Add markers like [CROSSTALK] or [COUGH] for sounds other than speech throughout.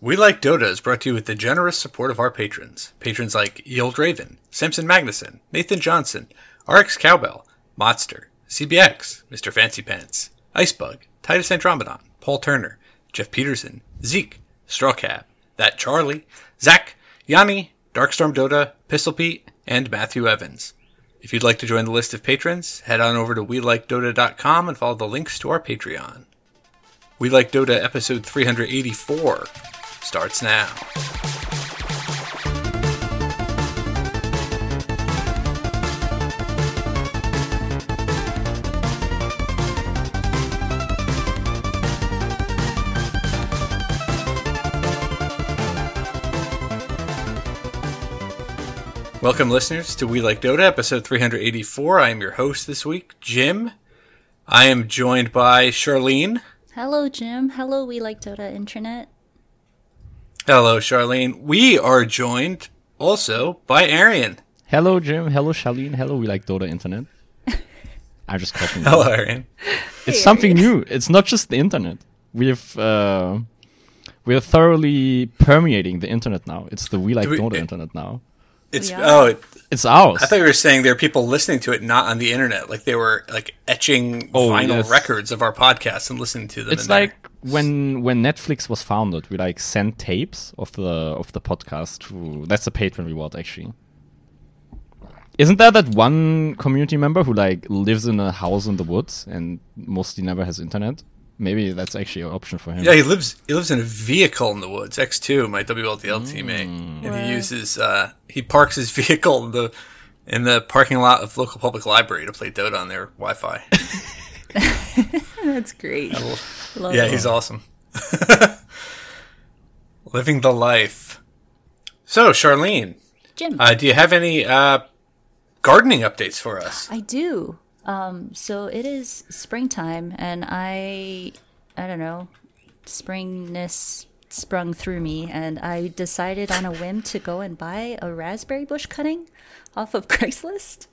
We Like Dota is brought to you with the generous support of our patrons. Patrons like Yield Raven, Simpson Magnuson, Nathan Johnson, RX Cowbell, Monster, CBX, Mr. Fancy Pants, Icebug, Titus Andromedon, Paul Turner, Jeff Peterson, Zeke, Strawcab, That Charlie, Zach, Yanni, Darkstorm Dota, Pistol Pete, and Matthew Evans. If you'd like to join the list of patrons, head on over to WeLikeDota.com and follow the links to our Patreon. We Like Dota episode 384 starts now. Welcome, listeners, to We Like Dota, episode 384. I am your host this week, Jim. I am joined by Charlene. Hello, Jim. Hello, We Like Dota Internet. Hello, Charlene. We are joined also by Arian. Hello, Jim. Hello, Charlene. Hello, we like Dota Internet. [LAUGHS] I'm just copying. Hello, Arian. It's something new. It's not just the internet. We've uh, we're thoroughly permeating the internet now. It's the we like Do we- Dota it- internet now. It's We are. oh, it, It's ours. I thought you were saying there are people listening to it not on the internet, like they were like etching Oh, vinyl yes. records of our podcast and listening to them. it's in there. like when when Netflix was founded, we like sent tapes of the of the podcast to. That's a patron reward, actually. Isn't there that one community member who like lives in a house in the woods and mostly never has internet? Maybe that's actually an option for him. yeah, he lives he lives in a vehicle in the woods. X two, my WLTL Mm. teammate, and he uses uh, he parks his [LAUGHS] vehicle in the in the parking lot of local public library to play Dota on their Wi-Fi. [LAUGHS] [LAUGHS] That's great. Love Yeah, it. he's awesome. Living the life. So, Charlene, Jim. uh, do you have any uh, gardening updates for us? I do. Um, so it is springtime, and I, I don't know, springness sprung through me, and I decided on a whim to go and buy a raspberry bush cutting off of [LAUGHS] Craigslist.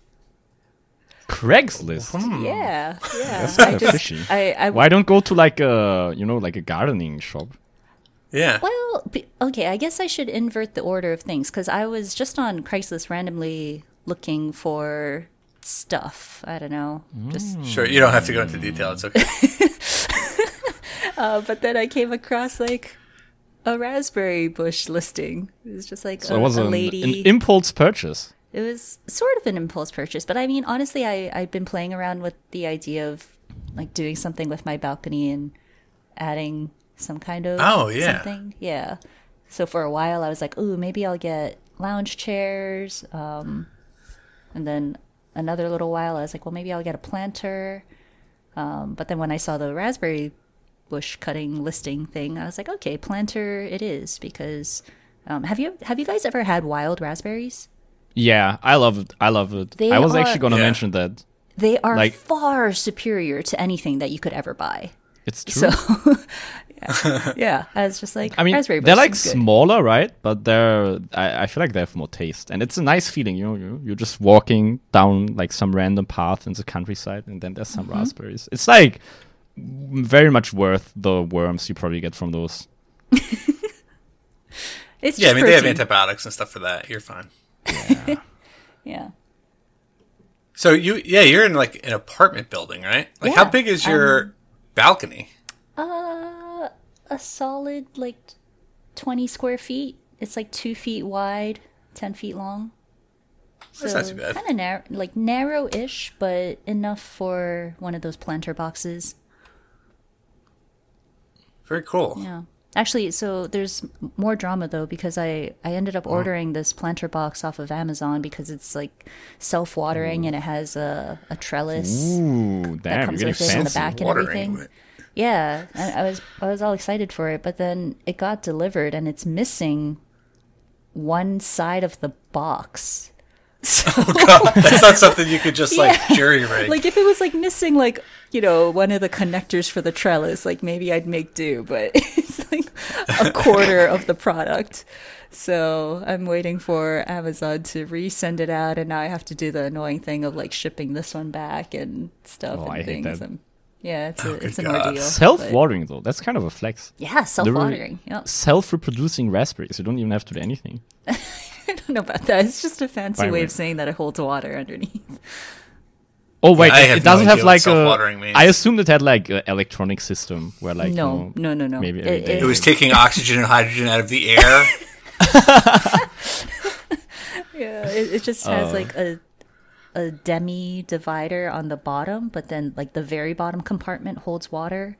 Craigslist. Yeah, yeah. That's I kind of just, fishy. I, I Why don't go to like a you know like a gardening shop? Yeah. Well, okay, I guess I should invert the order of things because I was just on Craigslist randomly looking for stuff. I don't know, just Sure, you don't have to go into detail. It's okay. [LAUGHS] uh, but then I came across like a raspberry bush listing. It was just like So a, it was a an, lady. an impulse purchase. it was sort of an impulse purchase, but I mean, honestly, I I've been playing around with the idea of like doing something with my balcony and adding some kind of Oh, yeah. something. Yeah. So for a while, I was like, "Ooh, maybe I'll get lounge chairs." Um, and then another little while, I was like, "Well, maybe I'll get a planter." Um, but then when I saw the raspberry bush cutting listing thing, I was like, "Okay, planter it is." Because um, have you have you guys ever had wild raspberries? Yeah, I love it. I love it. They I was are- actually gonna Yeah. mention that. They are Like- far superior to anything that you could ever buy. It's true. So, [LAUGHS] yeah, [LAUGHS] yeah, I was just like, I mean, raspberry they're like smaller, right? But they're. I, I feel like they have more taste, and it's a nice feeling. You know, you you're just walking down like some random path in the countryside, and then there's some Mm-hmm. raspberries. It's like very much worth the worms you probably get from those. [LAUGHS] It's Yeah, I just mean they have antibiotics and stuff for that. You're fine. Yeah. [LAUGHS] yeah. So you, yeah, you're in like an apartment building, right? Like, how big is your balcony? Uh, a solid like twenty square feet. It's like two feet wide, ten feet long. That's not too bad. Kind of narrow, like narrow-ish, but enough for one of those planter boxes. Very cool. Yeah. Actually, so there's more drama though because I I ended up ordering this planter box off of Amazon because it's like self-watering and it has a a trellis. Ooh, damn! You're comes with it in the back and Watering everything. It. Yeah, and I was I was all excited for it, but then it got delivered and it's missing one side of the box. [LAUGHS] So, oh, God, that's not something you could just like Yeah. jury rig. like if it was like missing like you know one of the connectors for the trellis, like maybe I'd make do, but [LAUGHS] it's like a quarter of the product. So I'm waiting for Amazon to resend it out, and now I have to do the annoying thing of like shipping this one back and stuff Oh, and I hate things. that. And Yeah, it's a, Oh, it's an God. ordeal. Self-watering though, that's kind of a flex. Yeah, self-watering. Yep. Self-reproducing raspberries. You don't even have to do anything. [LAUGHS] I don't know about that. It's just a fancy Fine, way wait. of saying that it holds water underneath. Oh wait, I it, it no doesn't have like a. self-watering means. I assumed it had like an electronic system where like you no, know, no, no, no. maybe It- every day. It was taking oxygen and hydrogen out of the air. [LAUGHS] [LAUGHS] Yeah, it, it just has Oh. like a a demi divider on the bottom, but then like the very bottom compartment holds water,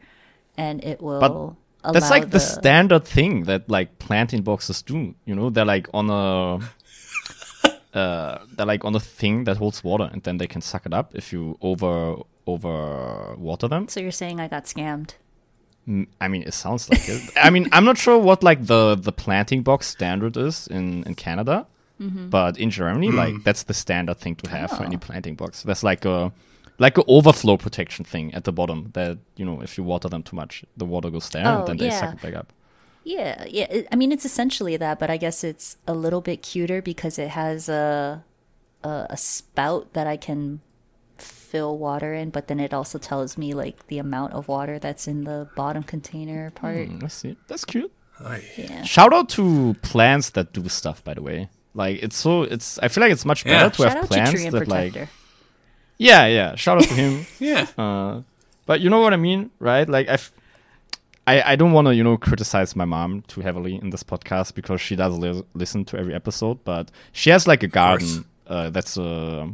and it will. allow That's like the, the standard thing that like planting boxes do. You know, they're like on a [LAUGHS] uh, they're like on a thing that holds water, and then they can suck it up if you over over water them. So you're saying I got scammed? Mm, I mean, it sounds like it. I mean, I'm not sure what like the the planting box standard is in in Canada, Mm-hmm. but in Germany, like that's the standard thing to have for Oh. any planting box. There's like a like a overflow protection thing at the bottom that you know if you water them too much, the water goes there Oh, and then they yeah. suck it back up. Yeah, yeah. It, I mean, it's essentially that, but I guess it's a little bit cuter because it has a a, a spout that I can fill water in, but then it also tells me like the amount of water that's in the bottom container part. Mm, Let's see. That's cute. Oy. Yeah. Shout out to plants that do stuff. By the way, like it's so it's. I feel like it's much better Yeah. to Shout have out to plants Tree that like. Yeah, yeah. Shout out to him. [LAUGHS] Yeah. Uh, but you know what I mean, right? Like I've, I I don't want to you know criticize my mom too heavily in this podcast because she does li- listen to every episode, but she has like a garden uh, that's a.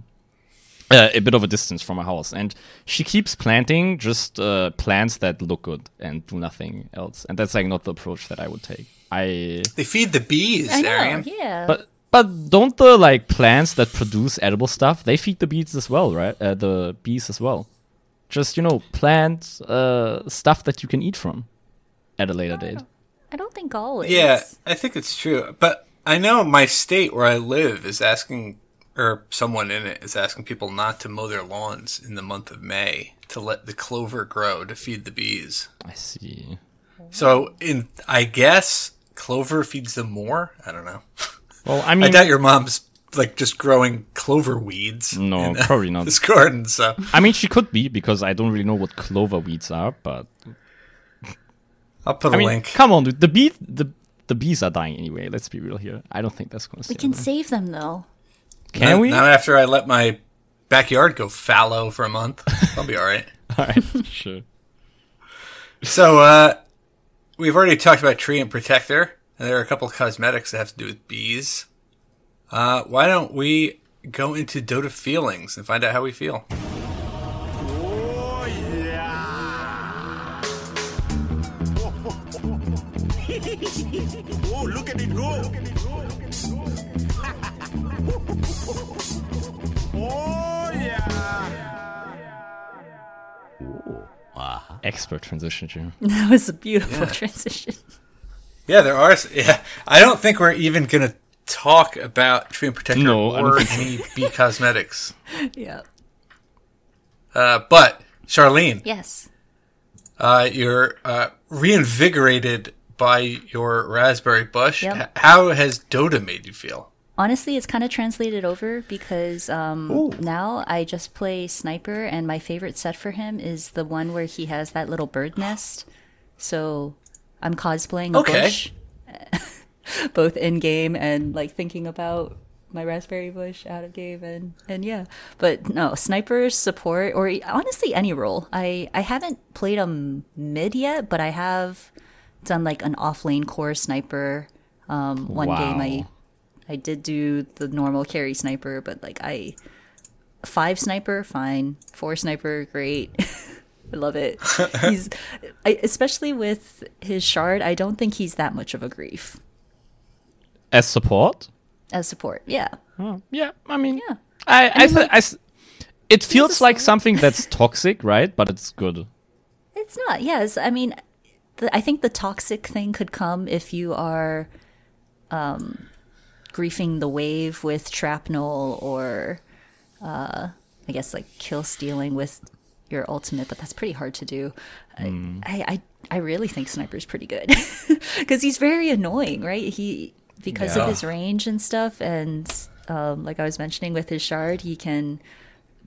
Uh, a bit of a distance from my house, and she keeps planting just uh, plants that look good and do nothing else, and that's like not the approach that I would take. I They feed the bees, I know. Arian. Yeah. but but don't the like plants that produce edible stuff they feed the bees as well, right? Uh, the bees as well. Just you know, plant uh, stuff that you can eat from at a later date. I don't think always. Yeah, I think it's true. But I know my state where I live is asking, or someone in it is asking people not to mow their lawns in the month of May to let the clover grow to feed the bees. I see. So, in I guess clover feeds them more. I don't know. [LAUGHS] Well, I mean, I doubt your mom's like just growing clover weeds. No, in, uh, probably not. This garden. So I mean, she could be because I don't really know what clover weeds are, but I'll put a I mean, link. come on, dude. The bee, the the bees are dying anyway. Let's be real here. I don't think that's gonna. we can them. save them though. Can not, we? Not after I let my backyard go fallow for a month. I'll be all right. [LAUGHS] All right, [LAUGHS] sure. So, uh, we've already talked about Treant Protector, and there are a couple of cosmetics that have to do with bees. Uh, why don't we go into Dota feelings and find out how we feel? Oh yeah! [LAUGHS] oh, look at it go! [LAUGHS] oh yeah! Expert transition, Jim. [LAUGHS] That was a beautiful transition. Yeah, there are. Yeah, I don't think we're even gonna talk about Treant Protector No, or think any bee cosmetics. [LAUGHS] yeah. Uh, but Charlene, Yes. uh, you're uh, reinvigorated by your raspberry bush. Yep. H- how has Dota made you feel? Honestly, it's kind of translated over because um, now I just play sniper, and my favorite set for him is the one where he has that little bird nest. So I'm cosplaying a Okay. bush, [LAUGHS] both in game and like thinking about my raspberry bush out of game, and and yeah. But no, sniper support or honestly any role. I I haven't played a mid yet, but I have done like an off lane core sniper. Um, one game I I did do the normal carry sniper, but like I five sniper, fine. Four sniper, great. [LAUGHS] I love it. He's [LAUGHS] I, especially with his shard. I don't think he's that much of a grief As support? as support. Yeah, Oh, yeah, I mean, yeah. I, I, mean, th- like- I s- it feels like solid- something that's [LAUGHS] toxic, right? But it's good. It's not. Yes, I mean, the, I think the toxic thing could come if you are um, griefing the wave with shrapnel or, uh, I guess, like kill stealing with your ultimate. But that's pretty hard to do. I, I, I I really think sniper's pretty good [LAUGHS] because he's very annoying, right? He because Yeah. of his range and stuff, and um, like I was mentioning with his shard, he can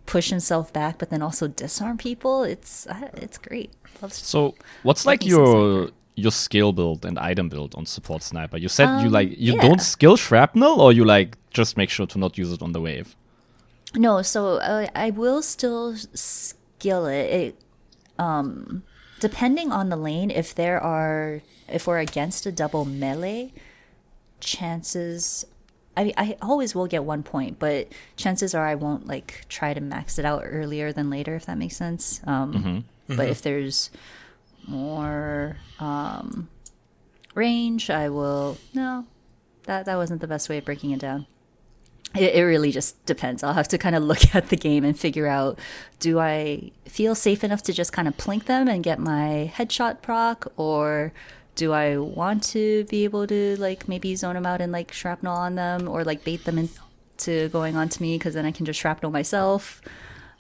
push himself back, but then also disarm people. It's uh, it's great. Love So, what's like me your your skill build and item build on support sniper? You said you Um, like you yeah. don't skill shrapnel, or you like just make sure to not use it on the wave. No, so uh, I will still skill it. it. Um, depending on the lane, if there are, if we're against a double melee, chances. I mean, I always will get one point, but chances are I won't like try to max it out earlier than later, if that makes sense. Um, But if there's more um, range, I will. No, that that wasn't the best way of breaking it down. It, it really just depends. I'll have to kind of look [LAUGHS] at the game and figure out do I feel safe enough to just kind of plink them and get my headshot proc, or do I want to be able to like maybe zone them out and like shrapnel on them, or like bait them into going onto me because then I can just shrapnel myself.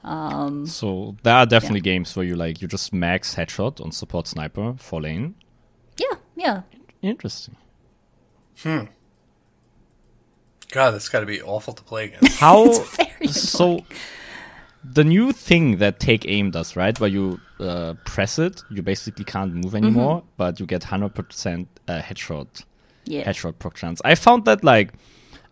Um, So there are definitely games where you like you just max headshot on support sniper for lane. Yeah, yeah. Interesting. God, that's got to be awful to play against. [LAUGHS] How very so? The new thing that take aim does, right? Where you uh, press it, you basically can't move anymore, but you get hundred percent uh, headshot Yeah. headshot proc chance. I found that like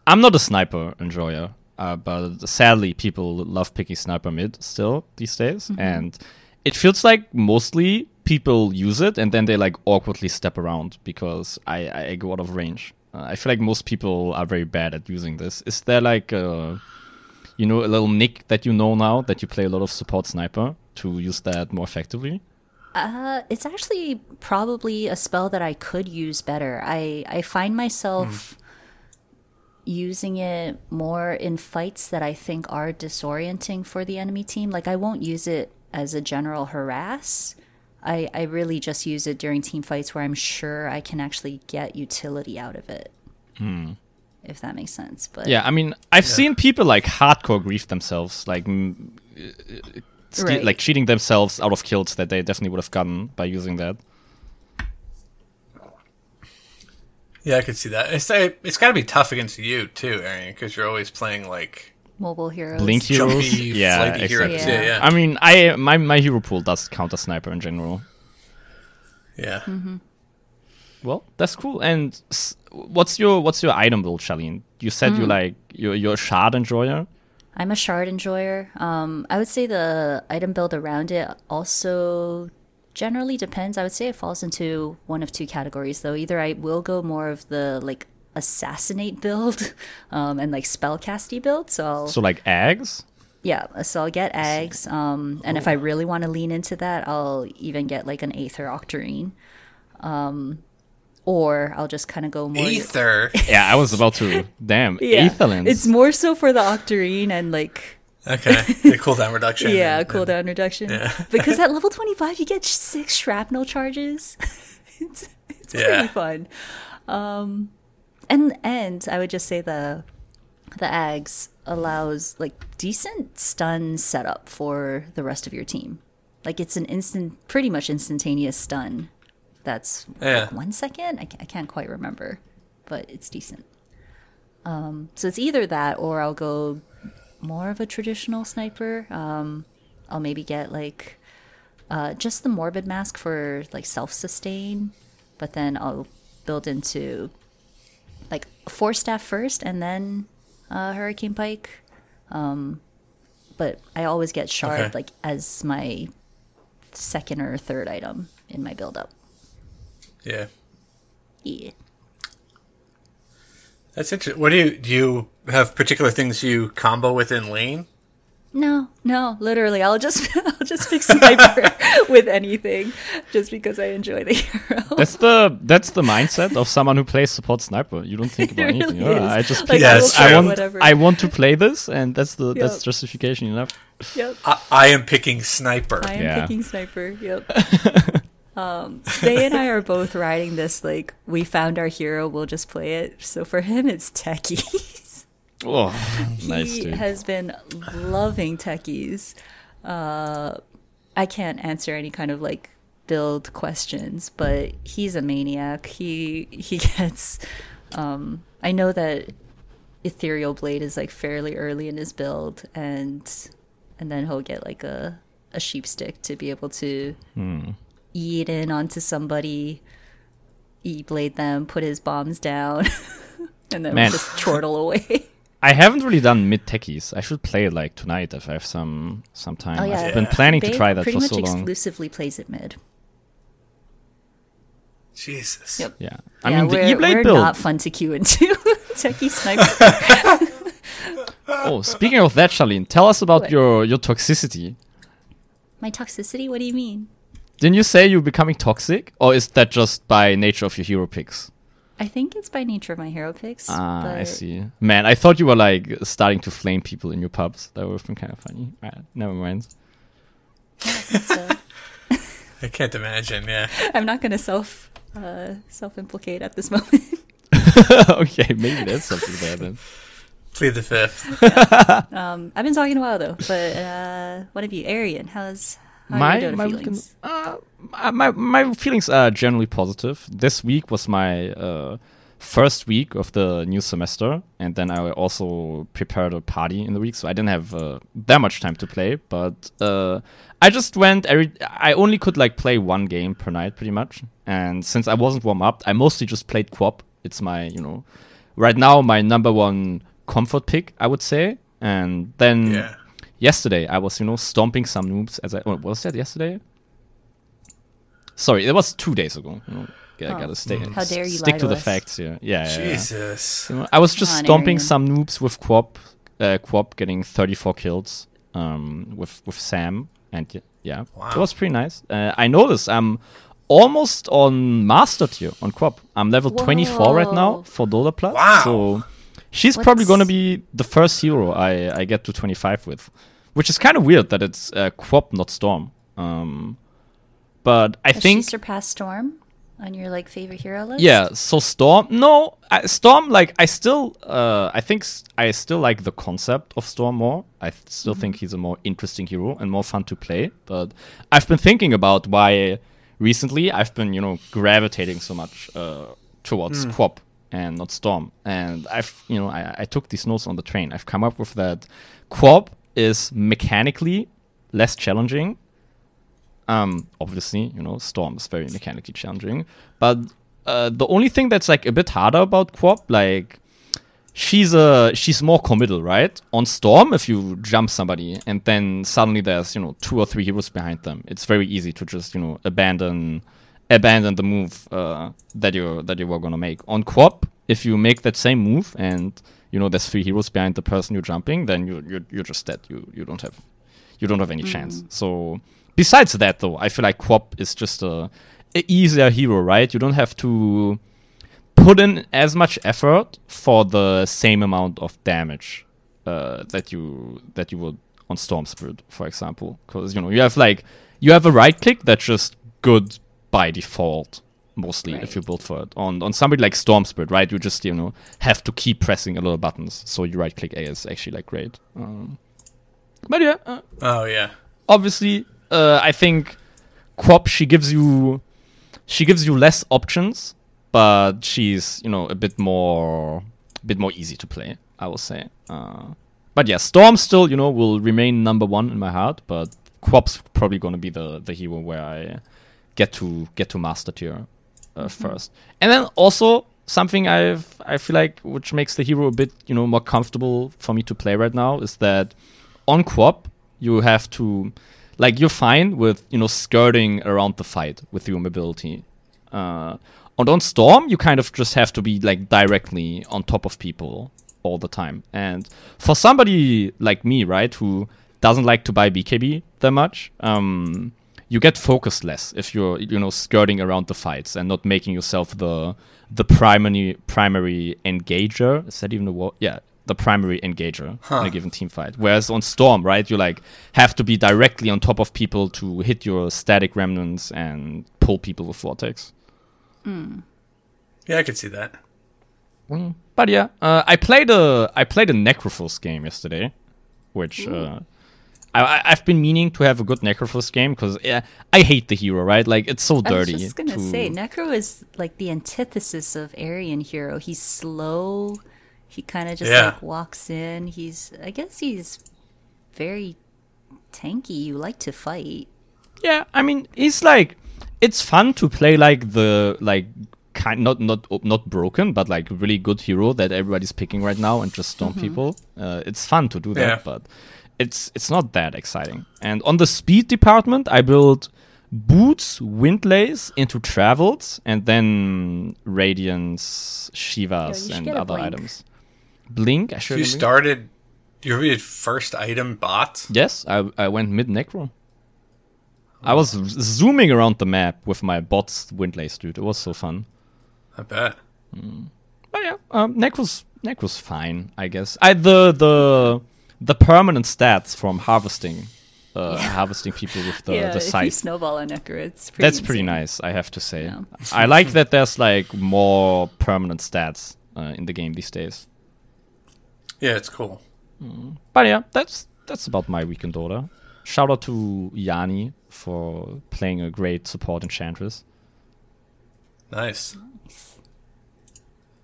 I'm not a sniper enjoyer, uh, but sadly people love picking sniper mid still these days, and it feels like mostly people use it and then they like awkwardly step around because I, I go out of range. Uh, I feel like most people are very bad at using this. Is there like a you know a little nick that you know now that you play a lot of support sniper to use that more effectively? Uh, it's actually probably a spell that I could use better. I I find myself using it more in fights that I think are disorienting for the enemy team. Like I won't use it as a general harass. I I really just use it during team fights where I'm sure I can actually get utility out of it. If that makes sense. But Yeah, I mean, I've seen people like hardcore grief themselves, like mm, uh, ste- Right. like cheating themselves out of kills that they definitely would have gotten by using that. yeah, I could see that. It's it's got to be tough against you too, Arian, because you're always playing like mobile heroes. Blink jumpy, heroes, yeah, flighty heroes. exactly. Yeah, yeah, I mean, I my my hero pool does counter sniper in general. yeah. Mm-hmm. Well, that's cool. And s- what's your what's your item build, Charlene? You said Mm. you like you're you're a shard enjoyer. I'm a shard enjoyer. Um, I would say the item build around it also generally depends. I would say it falls into one of two categories, though. Either I will go more of the like assassinate build [LAUGHS] um, and like spellcasty build. So I'll, So like Aghs. yeah, so I'll get Aghs. Um, and if I really want to lean into that, I'll even get like an Aether Octarine. Um, or I'll just kind of go more. Aether. [LAUGHS] Yeah, I was about to. Damn, Yeah, Aetherlens. it's more so for the Octarine and like Okay, the cooldown [LAUGHS] reduction. Yeah, and- cooldown reduction. Yeah. because at level 25, you get six shrapnel charges. it's it's Yeah. pretty fun. Um, and and I would just say the the Ags allows like decent stun setup for the rest of your team. Like it's an instant, pretty much instantaneous stun. That's Yeah. like one second. I, I can't quite remember, but it's decent. Um, so it's either that or I'll go more of a traditional sniper. Um, I'll maybe get like uh, just the morbid mask for like self sustain, but then I'll build into like Force Staff first and then uh, hurricane pike. Um, but I always get shard Okay. like as my second or third item in my build up. Yeah, Yeah. that's interesting. What do you do? You have particular things you combo with in lane? No, no, literally, I'll just [LAUGHS] I'll just [LAUGHS] pick sniper with anything, just because I enjoy the hero. That's the that's the mindset of someone who plays support sniper. You don't think [LAUGHS] about It anything. really Oh. I just Like, pick I I want whatever. I want to play this, and that's the that's justification enough. Yep, I, I am picking sniper. I am Yeah. picking sniper. Yep. um, Faye and I are both riding this like we found our hero, we'll just play it. So for him, it's techies. Oh, nice he dude. has been loving techies. Uh, I can't answer any kind of like build questions, but he's a maniac. He he [LAUGHS] gets. Um, I know that Ethereal Blade is like fairly early in his build, and and then he'll get like a a sheep stick to be able to Hmm. eat in onto somebody, e blade them, put his bombs down, [LAUGHS] and then just chortle away. [LAUGHS] I haven't really done mid techies. I should play it like tonight if I have some some time. Oh, yeah. I've been planning to try that pretty for much so long. exclusively plays it mid. Jesus. Yep. Yeah, I yeah, mean the we're, E-Blade we're build. not fun to queue into. [LAUGHS] Techie sniper. Oh, speaking of that, Charlene, tell us about What? your your toxicity. My toxicity? What do you mean? Didn't you say you're becoming toxic, or is that just by nature of your hero picks? I think it's by nature of my hero picks. Ah, I see. Man, I thought you were like starting to flame people in your pubs. That would have been kind of funny. Right, never mind. so [LAUGHS] I can't imagine. Yeah. [LAUGHS] I'm not going to self uh, self implicate at this moment. [LAUGHS] okay, maybe that's something there then. Plead the fifth. um, I've been talking a while though, but uh, one of you, Arian, how's how my my, feelings? uh, my my feelings are generally positive. This week was my uh, first week of the new semester, and then I also prepared a party in the week, so I didn't have uh, that much time to play. But uh, I just went every. I only could like play one game per night, pretty much. And since I wasn't warm up, I mostly just played QoP. It's my you know, right now my number one comfort pick, I would say. And then Yeah. Yesterday I was, you know, stomping some noobs as I oh, was that yesterday? Sorry, it was two days ago. You know, I Oh. gotta stay. How dare you stick lie to to the facts here. Yeah, yeah, yeah. Jesus. You know, I was just on, stomping Arian. some noobs with QoP, uh, QoP getting 34 kills, um, with with Sam, and yeah, Wow. it was pretty nice. Uh, I noticed I'm almost on master tier on QoP. I'm level 24 right now for Dota Plus. Wow. So she's probably gonna be the first hero I I get to 25 with, which is kind of weird that it's uh, QoP not Storm. Um, but I Has think she surpassed Storm on your like favorite hero list? yeah, so Storm. No, I, Storm. Like I still, uh, I think I still like the concept of Storm more. I th- still think he's a more interesting hero and more fun to play. But I've been thinking about why recently I've been, you know, gravitating so much uh, towards QoP and not Storm. And I've, you know, I, I took these notes on the train. I've come up with that QoP is mechanically less challenging um, obviously, you know, Storm is very mechanically challenging. But uh, the only thing that's like a bit harder about QoP, like she's a she's more committal, right? On Storm, if you jump somebody and then suddenly there's you know two or three heroes behind them, it's very easy to just you know abandon abandon the move uh, that you that you were gonna make. On QoP, if you make that same move and you know there's three heroes behind the person you're jumping, then you you're, you're just dead. You you don't have you don't have any chance. So besides that, though, I feel like QoP is just a, a easier hero, right? You don't have to put in as much effort for the same amount of damage uh, that you that you would on Storm Spirit, for example, because you know you have like you have a right click that's just good by default. Mostly, if you build for it on on somebody like Storm Spirit, right? You just you know have to keep pressing a little buttons, so you right click A is actually like great. Um, but yeah, uh, Oh yeah. obviously, uh, I think QoP she gives you she gives you less options, but she's you know a bit more a bit more easy to play. I will say. Uh, but yeah, Storm still you know will remain number one in my heart, but QoP's probably gonna be the the hero where I get to get to master tier uh, first, and then also something I've I feel like which makes the hero a bit you know more comfortable for me to play right now is that on QoP you have to like you're fine with you know skirting around the fight with your mobility. Uh, and on Storm, you kind of just have to be like directly on top of people all the time. And for somebody like me, right, who doesn't like to buy BKB that much, um, you get focused less if you're you know skirting around the fights and not making yourself the the primary primary engager. Is that even a word? Yeah, the primary engager in a given team fight. Whereas on Storm, right, you like have to be directly on top of people to hit your static remnants and pull people with vortex. Yeah, I could see that. But yeah, uh, I played a I played a Necrophos game yesterday, which uh, I, I I've been meaning to have a good Necrophos game because yeah, I hate the hero, right? Like it's so dirty. I dirty. was just gonna to- say, Necro is like the antithesis of Arian hero. He's slow. He kind of just Yeah. like walks in. He's, I guess, he's very tanky. You like to fight. Yeah, I mean, it's like it's fun to play like the like kind not not not broken, but like really good hero that everybody's picking right now and just stomp people. Uh, it's fun to do that, Yeah. but it's it's not that exciting. And on the speed department, I built boots, windlace into travels, and then radiance, shivas, should and other blink. items. Blink, I should. You started your first item bot. Yes, I I went mid necro. I was zooming around the map with my bots windlace, dude. It was so fun. I bet. But yeah, um, necro's necro's fine, I guess. I the the the permanent stats from harvesting, uh, [LAUGHS] harvesting people with the yeah, the if you snowball a necro, it's pretty That's pretty nice, I have to say. Yeah. I like that there's like more permanent stats uh, in the game these days. Yeah, it's cool. But yeah, that's that's about my weekend order. Shout out to Yanni for playing a great support enchantress. Nice.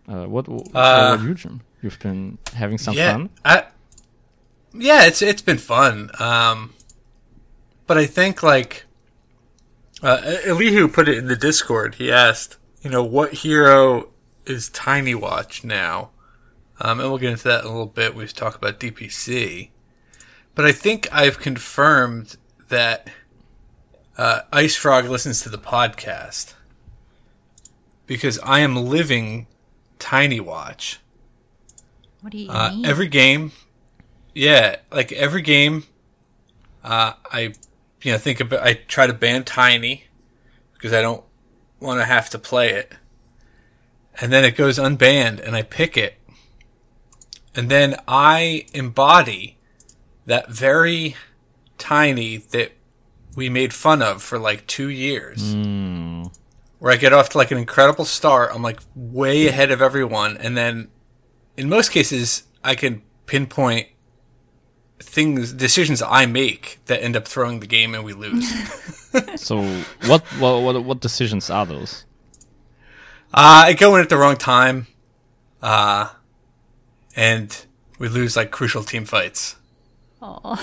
Uh, what, what Uh, about you, Jim? You've been having some yeah, fun. I, yeah, it's it's been fun. Um, but I think like uh, Elihu put it in the Discord. He asked, you know, what hero is Tiny Watch now? Um, and we'll get into that in a little bit. We talk about DPC, but I think I've confirmed that uh, IceFrog listens to the podcast because I am living Tiny Watch. What do you Uh, mean? every game, yeah, like every game, uh, I, you know, think about. I try to ban Tiny because I don't want to have to play it, and then it goes unbanned, and I pick it, and then I embody that very Tiny that we made fun of for like two years. Where I get off to like an incredible start, I'm like way ahead of everyone, and then in most cases, I can pinpoint things, decisions I make that end up throwing the game and we lose. [LAUGHS] So, what, what what what decisions are those? uh, I go in at the wrong time, uh, and we lose like crucial team fights. Aw.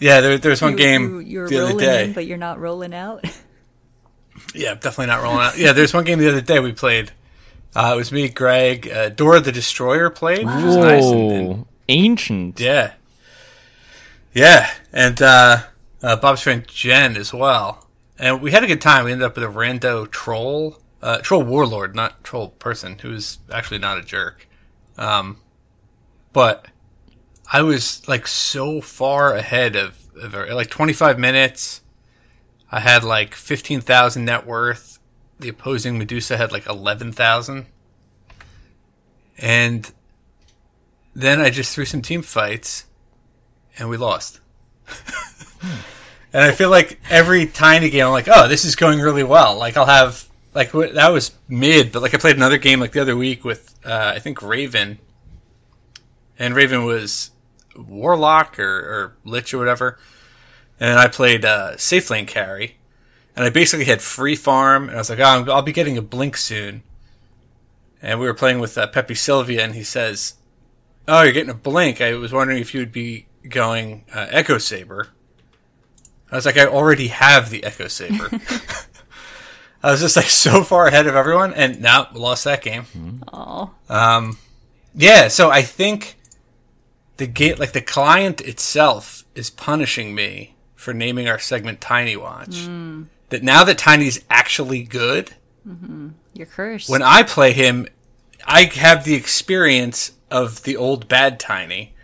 Yeah, there, there was one You- game you, you're the other rolling day. in, but you're not rolling out. Yeah, definitely not rolling out. Yeah, there's one game the other day we played. Uh, it was me, Greg, uh, Dora the Destroyer played, which was nice. And, and Whoa, ancient. Yeah. Yeah, and uh, uh, Bob's friend Jen as well. And we had a good time. We ended up with a rando troll, uh, troll warlord, not troll person, who was actually not a jerk. Um, but I was like so far ahead of, of like 25 minutes. I had like 15,000 net worth. The opposing Medusa had like 11,000. And then I just threw some team fights and we lost. [LAUGHS] and I feel like every tiny game, I'm like, oh, this is going really well. Like I'll have like that was mid, but like I played another game like the other week with uh, I think Raven, and Raven was Warlock or, or Lich or whatever, and I played uh, safe lane carry, and I basically had free farm, and I was like, oh, I'll be getting a blink soon. And we were playing with uh, Pepe Sylvia, and he says, "Oh, you're getting a blink. I was wondering if you would be going uh, Echo Saber." I was like, "I already have the Echo Saber." [LAUGHS] I was just like so far ahead of everyone, and now we lost that game. Oh, Um, yeah, so I think the gate, like the client itself, is punishing me for naming our segment Tiny Watch. That now that Tiny's actually good, you're cursed. when I play him, I have the experience of the old bad Tiny,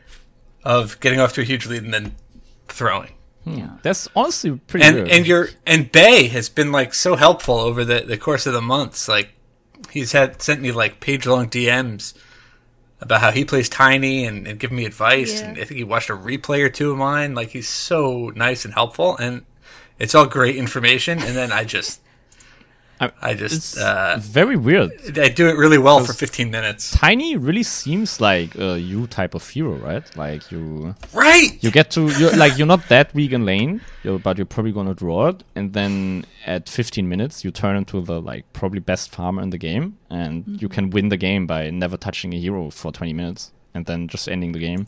of getting off to a huge lead and then throwing. yeah. That's honestly pretty And good. and your and Bay has been like so helpful over the, the course of the months. Like he's had sent me like page long DMs about how he plays Tiny and, and giving me advice. Yeah. And I think he watched a replay or two of mine. Like he's so nice and helpful, and it's all great information. And then I just I- I it's just uh, very weird. I do it really well for 15 minutes. Tiny really seems like a you type of hero, right? Like you, Right. you get to you're like you're not that weak in lane, you're, but you're probably gonna draw it, and then at 15 minutes you turn into the like probably best farmer in the game, and you can win the game by never touching a hero for 20 minutes, and then just ending the game.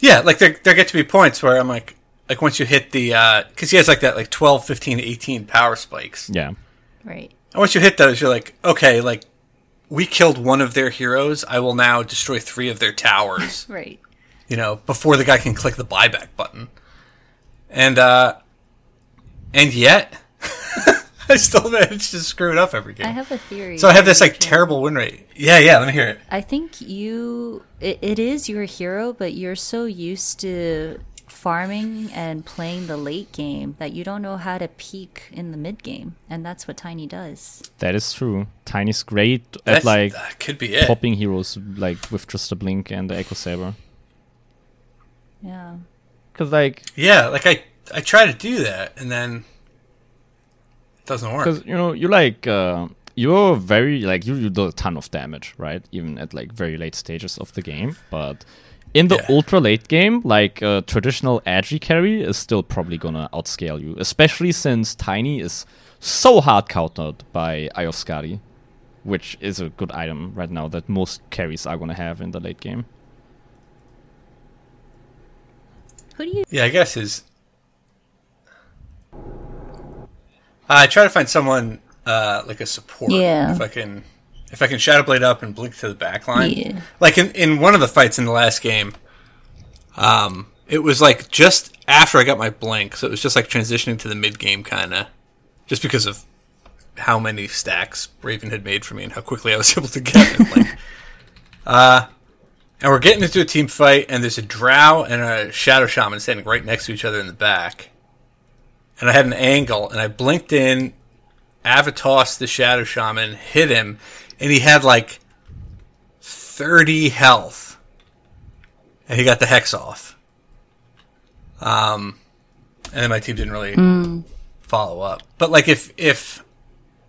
Yeah, like there there get to be points where I'm like like once you hit the because he has like that like 12, 15, 18 power spikes. Yeah. Right. And once you hit those, you're like, okay, like we killed one of their heroes. I will now destroy three of their towers. [LAUGHS] Right. you know, before the guy can click the buyback button. And uh and yet [LAUGHS] I still managed to screw it up every game. I have a theory. so I have this like Jim. terrible win rate. Yeah, yeah, let me hear it. I think you it, it is your hero, but you're so used to farming and playing the late game that you don't know how to peak in the mid game, and that's what Tiny does. That is true. Tiny's great at like that could be it. popping heroes like with just a blink and the Echo Saber. Yeah. Cause like, Yeah, like I I try to do that and then it doesn't work. cause you know you're like uh, you're very like you, you do a ton of damage, right? Even at like very late stages of the game, but in the Yeah. ultra late game, like uh, traditional agi carry is still probably gonna outscale you, especially since Tiny is so hard countered by Eye of which is a good item right now that most carries are gonna have in the late game. Who do you Yeah, I guess is. I try to find someone uh, like a support. Yeah. If I can, if I can shadow blade up and blink to the back line. Yeah. Like in in one of the fights in the last game, um, it was like just after I got my blink, so it was just like transitioning to the mid game kind of, just because of how many stacks Raven had made for me and how quickly I was [LAUGHS] able to get it. Like, [LAUGHS] uh, and we're getting into a team fight, and there's a Drow and a Shadow Shaman standing right next to each other in the back. And I had an angle, and I blinked in, Avatos the Shadow Shaman, hit him, and he had like 30 health. And he got the Hex off. Um, and then my team didn't really follow up. But like if if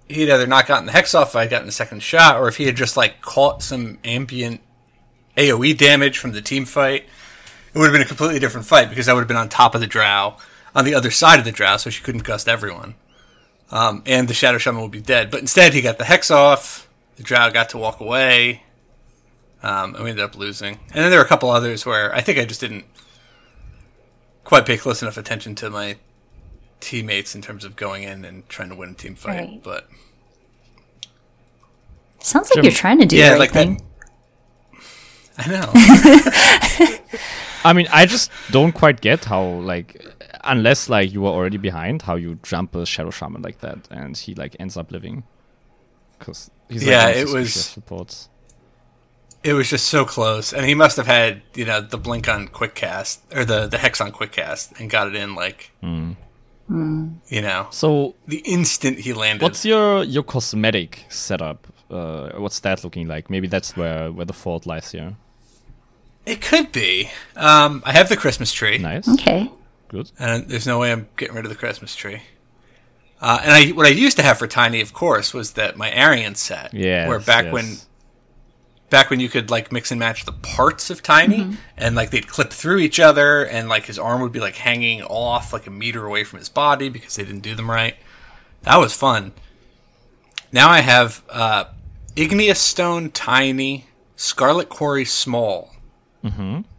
he'd either not gotten the Hex off, if I'd gotten the second shot, or if he had just like caught some ambient AoE damage from the team fight, it would have been a completely different fight because I would have been on top of the Drow, on the other side of the Drow, so she couldn't gust everyone. Um, and the Shadow Shaman would be dead. But instead, he got the Hex off. The Drow got to walk away. Um, and we ended up losing. And then there were a couple others where I think I just didn't quite pay close enough attention to my teammates in terms of going in and trying to win a team fight. Right. But Sounds like Jim- you're trying to do yeah, the right like thing. that. [LAUGHS] I know. [LAUGHS] I mean, I just don't quite get how like unless like you were already behind, how you jump a shadow shaman like that and he like ends up living. Because he's like, Yeah, one it was- specialist supports. It was just so close, and he must have had you know the blink on quick cast or the the hex on quick cast and got it in like Hmm. you know So the instant he landed. what's your your cosmetic setup? Uh, what's that looking like? Maybe that's where where the fault lies here. it could be. Um, I have the Christmas tree, Nice, Okay. good. and there's no way I'm getting rid of the Christmas tree. Uh, and I what I used to have for Tiny, of course, was that my Arian set. Yeah, where back when back when you could like mix and match the parts of Tiny, and like they'd clip through each other, and like his arm would be like hanging off like a meter away from his body because they didn't do them right. That was fun. Now I have uh, Igneous Stone Tiny, Scarlet Quarry Small,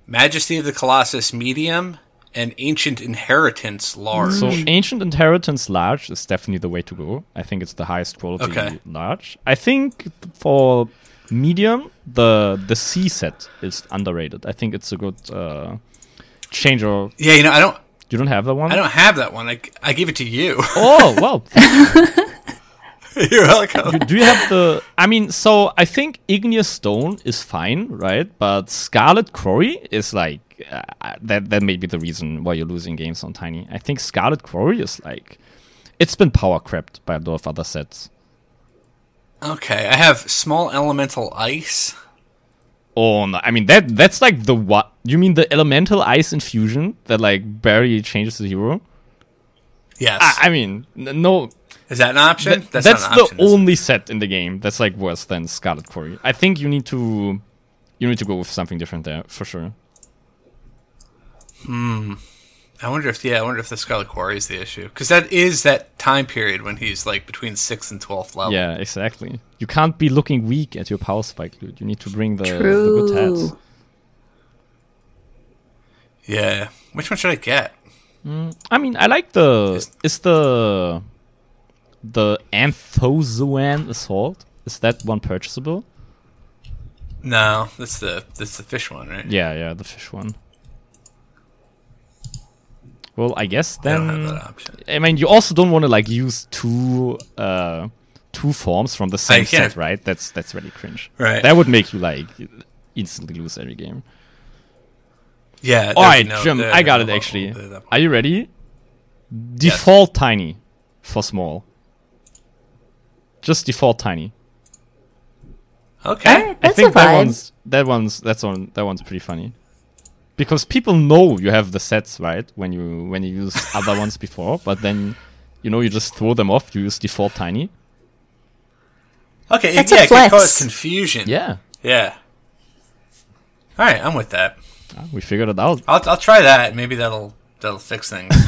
Majesty of the Colossus Medium, and Ancient Inheritance Large. So ancient inheritance large is definitely the way to go. I think it's the highest quality Okay. large. I think for medium, the the C set is underrated. I think it's a good uh, changer. yeah, you know I don't You don't have that one? I don't have that one. I, I gave it to you. [LAUGHS] Oh well, [LAUGHS] You're welcome. do you have the? I mean, so I think igneous stone is fine, right? But scarlet quarry is like uh, that. That may be the reason why you're losing games on tiny. I think scarlet quarry is like it's been power crept by a lot of other sets. Okay, I have small elemental ice. Oh no! I mean that that's like the what? You mean the elemental ice infusion that like barely changes the hero? Yes. I, I mean, no. is that an option? Th- that's that's not an the option, it? only set in the game that's like worse than Scarlet Quarry. I think you need to you need to go with something different there for sure. Hmm. I wonder if yeah, I wonder if the Scarlet Quarry is the issue because that is that time period when he's like between sixth and twelfth level. Yeah, exactly. You can't be looking weak at your power spike, dude. You need to bring the, the good hats. True. Yeah. Which one should I get? Hmm. I mean, I like the is the the Anthozoan Assault. Is that one purchasable? No, that's the that's the fish one, right? Yeah, yeah, the fish one. Well, I guess I don't have then. that option. I mean, you also don't want to like use two uh two forms from the same set, right? That's that's really cringe. Right. That would make you like instantly lose every game. Yeah. All right, no- Jim, I got it actually. Are you ready? Default tiny for small. Just default tiny. Okay. Alright, I that's think a that one's that one's that's on that one's pretty funny. Because people know you have the sets, right? When you when you use [LAUGHS] other ones before, but then you know you just throw them off, you use default tiny. Okay. That's yeah, a it could cause confusion. Yeah. Yeah. All right, I'm with that. Ah, We figured it out. I'll I'll try that. Maybe that'll that'll fix things. [LAUGHS]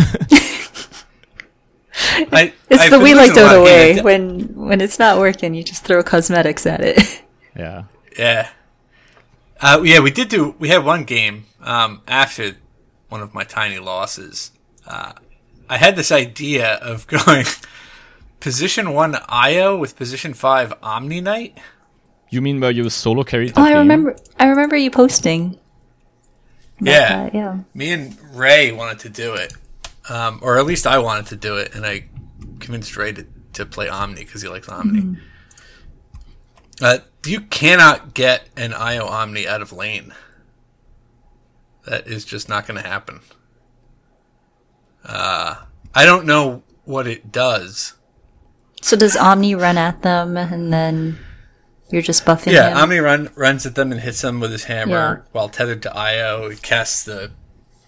I, It's I've the we like losing a Dota way. games. When when it's not working, you just throw cosmetics at it. [LAUGHS] Yeah. Yeah. Uh, yeah, we did do. We had one game um, after one of my tiny losses. Uh, I had this idea of [LAUGHS] going position one Io with position five Omni Knight. You mean where you solo carried? Oh, I game? remember. I remember you posting. Yeah. that, yeah. Me and Ray wanted to do it, um, or at least I wanted to do it, and I convinced Ray to, to play Omni because he likes Omni. Uh, you cannot get an Io Omni out of lane. That is just not going to happen. Uh, I don't know what it does. So does Omni run at them, and then you're just buffing Yeah, him? Omni run, runs at them and hits them with his hammer Yeah. while tethered to Io. He casts the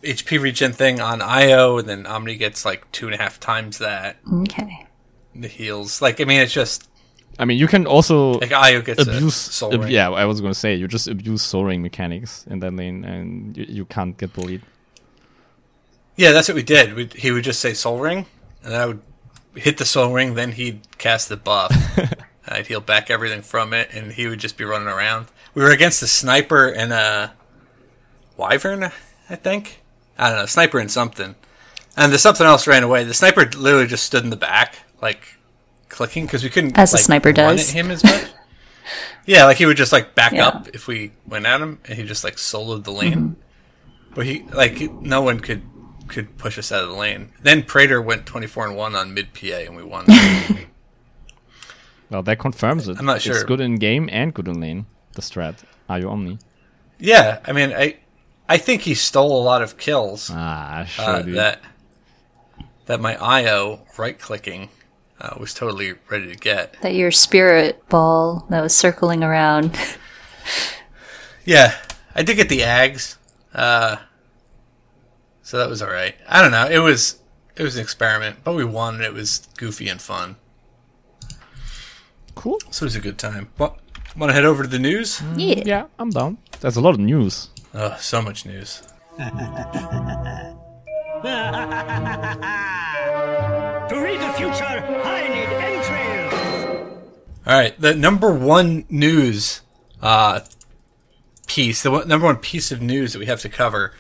HP regen thing on Io, and then Omni gets like two and a half times that. okay. The heals. Like, I mean, it's just I mean, you can also like ah, Io gets uh, abuse. ab- ring. yeah, I was gonna say you just abuse soul ring mechanics in that lane, and you, you can't get bullied. Yeah, that's what we did. We, he would just say soul ring, and I would hit the soul ring. Then he'd cast the buff. [LAUGHS] I'd heal back everything from it, and he would just be running around. We were against a sniper and a wyvern, I think. I don't know, sniper and something. And the something else ran away. The sniper literally just stood in the back, like clicking, because we couldn't. As a sniper run does. at him as much. [LAUGHS] yeah, like he would just like back Yeah. up if we went at him, and he just like soloed the lane. Mm-hmm. But he like no one could could push us out of the lane. Then Prater went twenty four and one on mid PA, and we won. [LAUGHS] Well, that confirms it. I'm not sure. It's good in game and good in lane. The strat. Are you Omni? yeah, I mean, I I think he stole a lot of kills. Ah, sure, uh, that that my IO right clicking uh, was totally ready to get. That your spirit ball that was circling around. [LAUGHS] Yeah, I did get the Aghs, uh, so that was all right. I don't know. It was it was an experiment, but we won. and It was goofy and fun, Cool. so it was a good time. Want to head over to the news? yeah. Yeah, I'm down. There's a lot of news. Oh, so much news. [LAUGHS] [LAUGHS] To read the future, I need entrails. All right, the number one news uh, piece, the one, number one piece of news that we have to cover.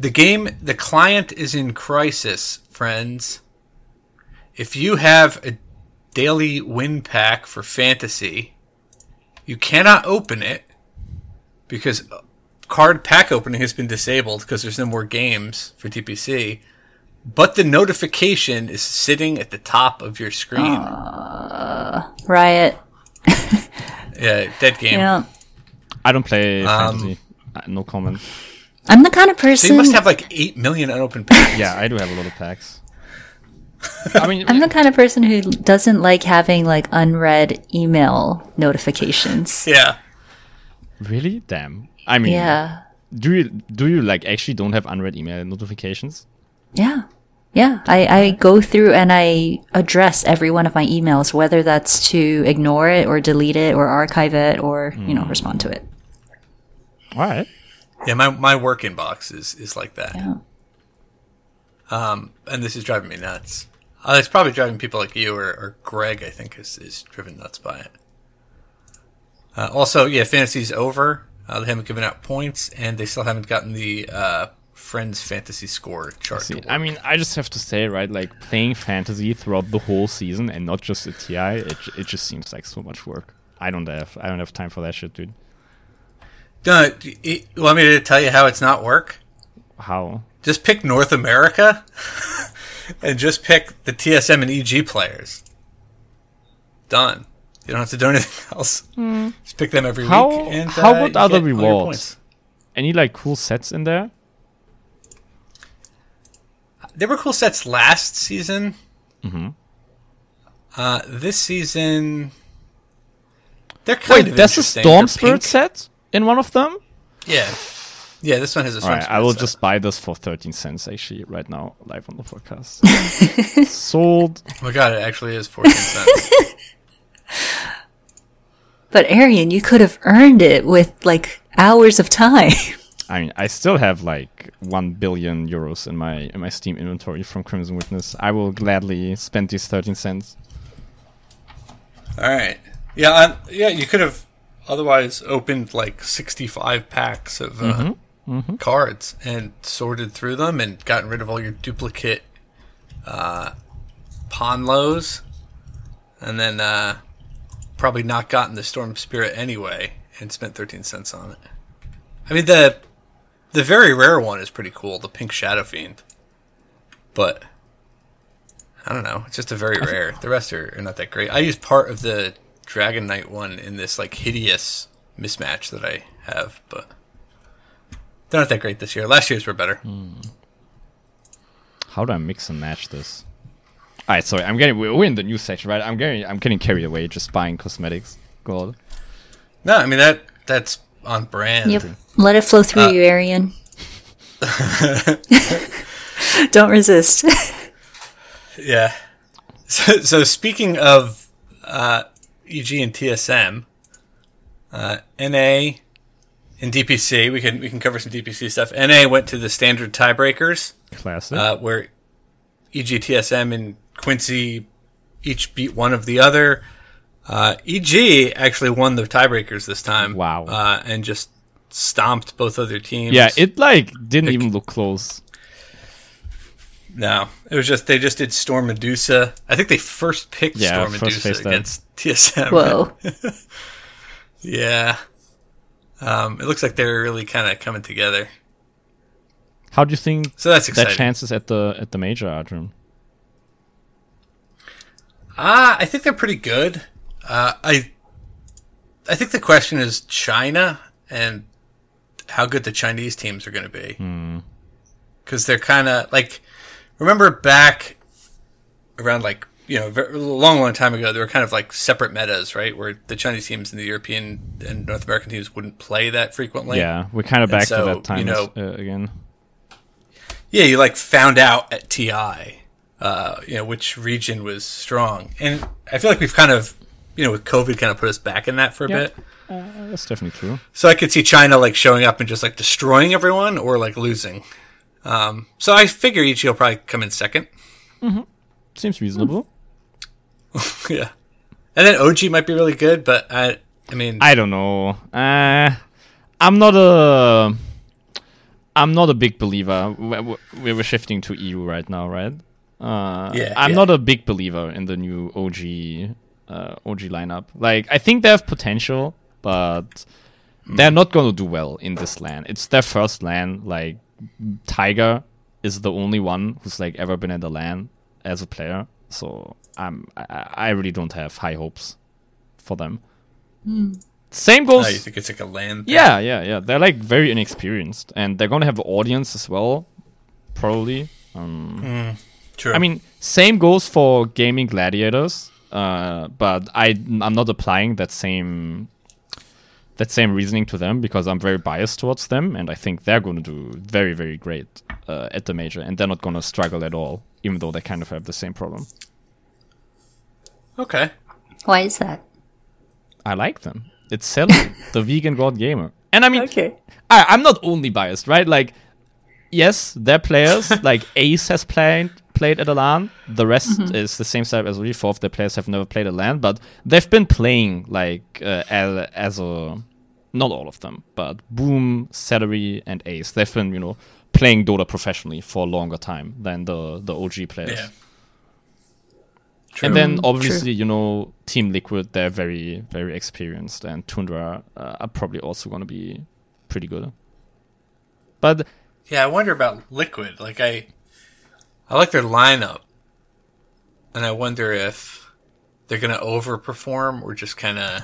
The game, the client is in crisis, friends. If you have a daily win pack for fantasy, you cannot open it because card pack opening has been disabled because there's no more games for DPC. But the notification is sitting at the top of your screen. Riot. [LAUGHS] Yeah, dead game. Yeah. I don't play Um, fantasy. Uh, no comment. I'm the kind of So person. you must have like eight million unopened packs. Yeah, I do have a lot of packs. [LAUGHS] I mean, I'm the kind of person who doesn't like having like unread email notifications. [LAUGHS] Yeah. really? Damn. I mean, Yeah. do you do you like actually don't have unread email notifications? Yeah. Yeah. I, I go through and I address every one of my emails, whether that's to ignore it or delete it or archive it or, you know, respond to it. All right. Yeah, my, my work inbox is, is like that. Yeah. Um, and this is driving me nuts. Uh, it's probably driving people like you or, or Greg, I think, is, is driven nuts by it. Uh, also, yeah, fantasy's over. Uh, they haven't given out points, and they still haven't gotten the uh, friend's fantasy score chart. See. I mean, I just have to say, right, like playing fantasy throughout the whole season and not just a TI, it, it just seems like so much work. I don't have I don't have time for that shit, dude. Y- you want me to tell you how it's not work? How? Just pick North America, [LAUGHS] and just pick the TSM and EG players. Done. You don't have to do anything [LAUGHS] else. Just pick them every How- week. And, how uh, good you are the get all your rewards? Any like cool sets in there? There were cool sets last season. Mm-hmm. Uh, this season, they're kind Wait, of there's a interesting. Storm Spirit set in one of them? Yeah, yeah. This one has a Storm Alright, Spirit I will set. just buy this for 13 cents actually right now, live on the podcast. [LAUGHS] Sold. Oh my god, it actually is fourteen cents. [LAUGHS] But Arian, you could have earned it with like hours of time. I mean, I still have like 1 billion euros in my in my Steam inventory from Crimson Witness. I will gladly spend these 13 cents. All right. Yeah, um, yeah. You could have otherwise opened like sixty-five packs of uh, cards and sorted through them and gotten rid of all your duplicate uh, pawn lows, and then uh, probably not gotten the Storm Spirit anyway and spent thirteen cents on it. I mean the the very rare one is pretty cool, the Pink Shadow Fiend, but. I don't know. It's just a very rare. The rest are, are not that great. I used part of the Dragon Knight one in this like hideous mismatch that I have, but they're not that great this year. Last year's were better. Hmm. How do I mix and match this? Alright, sorry, I'm getting we're in the news section, right? I'm getting I'm getting carried away just buying cosmetics. God. No, I mean that that's on brand. Yep. Let it flow through Uh, you, Arian. [LAUGHS] [LAUGHS] Don't resist. [LAUGHS] Yeah. So, so speaking of uh, EG and TSM, uh, NA and DPC, we can we can cover some DPC stuff. NA went to the standard tiebreakers. Classic. uh, where EG, TSM, and Quincy each beat one of the other. Uh, EG actually won the tiebreakers this time. Wow. Uh, and just stomped both other teams. yeah, it like didn't Like- even look close. No, it was just they just did Storm Medusa. I think they first picked Yeah, Storm first Medusa faced that. against TSM. Whoa. [LAUGHS] Yeah. Um, it looks like they're really kind of coming together. How do you think So that's their exciting. chances at the at the major, Arian? Ah, I think they're pretty good. Uh, I I think the question is China and how good the Chinese teams are going to be. Because they're kind of like, remember back around like you know a long, long time ago, they were kind of like separate metas, right? Where the Chinese teams and the European and North American teams wouldn't play that frequently. yeah, we're kind of back so, to that time you know- uh, again. Yeah, you like found out at TI, uh, you know, which region was strong, and I feel like we've kind of, you know, with COVID, kind of put us back in that for a Yeah. bit. Uh, that's definitely true. So I could see China like showing up and just like destroying everyone, or like losing. Um, so I figure EG will probably come in second. Seems reasonable. [LAUGHS] yeah, and then OG might be really good, but I, I mean, I don't know. Uh, I'm not a. I'm not a big believer. We- we- We were shifting to EU right now, right? Uh, Yeah, I'm yeah. not a big believer in the new OG uh, OG lineup. Like, I think they have potential, but they're not gonna do well in this LAN. It's their first LAN. Like, Taiga is the only one who's like ever been in the LAN as a player. So I'm I, I really don't have high hopes for them. Same goes. uh, you think it's like a LAN? thing? Yeah, yeah, yeah. They're like very inexperienced, and they're gonna have an audience as well, probably. Um, true. I mean, same goes for Gaimin Gladiators, uh, but I I'm not applying that same that same reasoning to them because I'm very biased towards them, and I think they're gonna do very very great uh, at the major, and they're not gonna struggle at all, even though they kind of have the same problem. okay. Why is that? I like them. It's selling [LAUGHS] the vegan god gamer, and I mean, Okay. I, I'm not only biased, right? Like, yes, their players, like [LAUGHS] Ace has played played at a LAN. The rest is the same setup as we. Four of their players have never played a LAN, but they've been playing like uh, as, as a not all of them, but Boom, Seleri, and Ace. They've been you know playing Dota professionally for a longer time than the the OG players. Yeah. And then True. obviously, you know, Team Liquid, they're very, very experienced, and Tundra uh, are probably also going to be pretty good. But Yeah, I wonder about Liquid. Like I, I like their lineup, and I wonder if they're gonna overperform or just kind of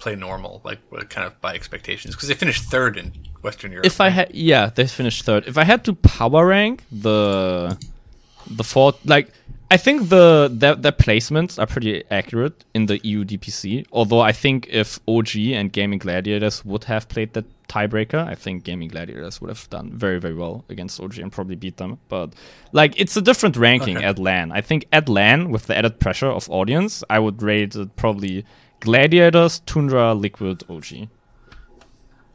play normal, like what kind of by expectations. Because they finished third in Western Europe. if I had, yeah, they finished third. If I had to power rank the the fourth, like I think the their, their placements are pretty accurate in the EU DPC. Although I think if OG and Gaimin Gladiators would have played that tiebreaker, I think Gaimin Gladiators would have done very very well against OG and probably beat them. But like it's a different ranking Okay. at LAN. I think at LAN with the added pressure of audience, I would rate it probably Gladiators, Tundra, Liquid, OG.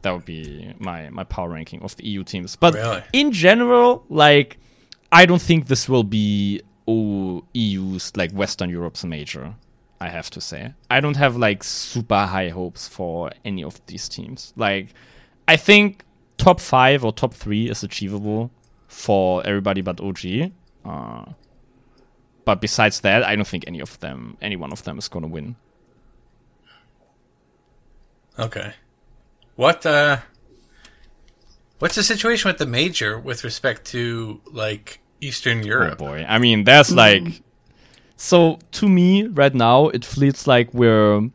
That would be my my power ranking of the EU teams. But Really? in general, like I don't think this will be oh, EU's like Western Europe's major. I have to say, I don't have like super high hopes for any of these teams. Like, I think top five or top three is achievable for everybody but OG. Uh, but besides that, I don't think any of them, any one of them, is to win. okay, what uh, what's the situation with the major with respect to like Eastern Oh Europe? boy. I mean, that's like. So to me, right now, it feels like we're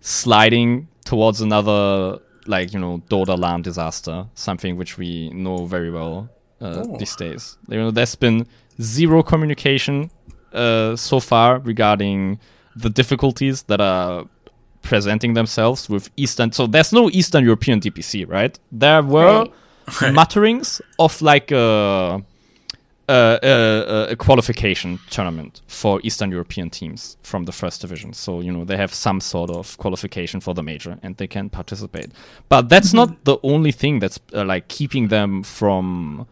sliding towards another, like, you know, Dota LAN disaster, something which we know very well uh, Oh. these days. You know, there's been zero communication uh, so far regarding the difficulties that are presenting themselves with Eastern. So there's no Eastern European DPC, right? There were Right. [LAUGHS] mutterings of like a, a, qualification tournament for Eastern European teams from the first division. So you know they have some sort of qualification for the major and they can participate. But that's not the only thing that's uh, like keeping them from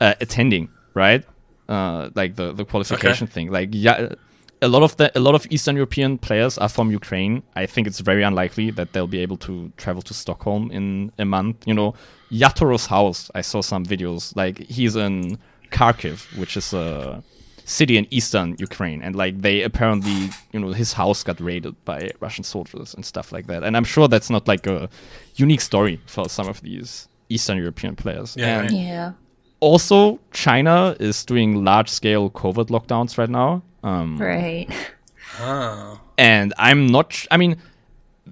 uh, attending, right? Uh, like the the qualification thing. Like yeah, a lot of the a lot of Eastern European players are from Ukraine. I think it's very unlikely that they'll be able to travel to Stockholm in a month. You know, Yatoro's house. I saw some videos. Like he's in Kharkiv, which is a city in eastern Ukraine, and like they apparently, you know, his house got raided by Russian soldiers and stuff like that. And I'm sure that's not like a unique story for some of these Eastern European players. Yeah, And right. Yeah. also, China is doing large scale COVID lockdowns right now. Um, Right. [LAUGHS] Oh, and I'm not. Sh- I mean,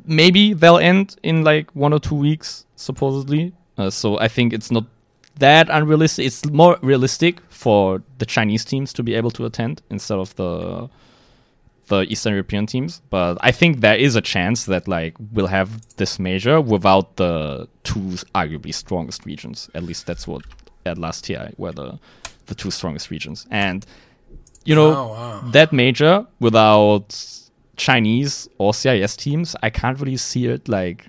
maybe they'll end in like one or two weeks, supposedly. Uh, so I think it's not that unrealistic. It's more realistic for the Chinese teams to be able to attend instead of the the Eastern European teams. But I think there is a chance that like we'll have this major without the two arguably strongest regions. At least that's what at last TI were the the two strongest regions. And you know Oh, wow. that major without Chinese or CIS teams, I can't really see it like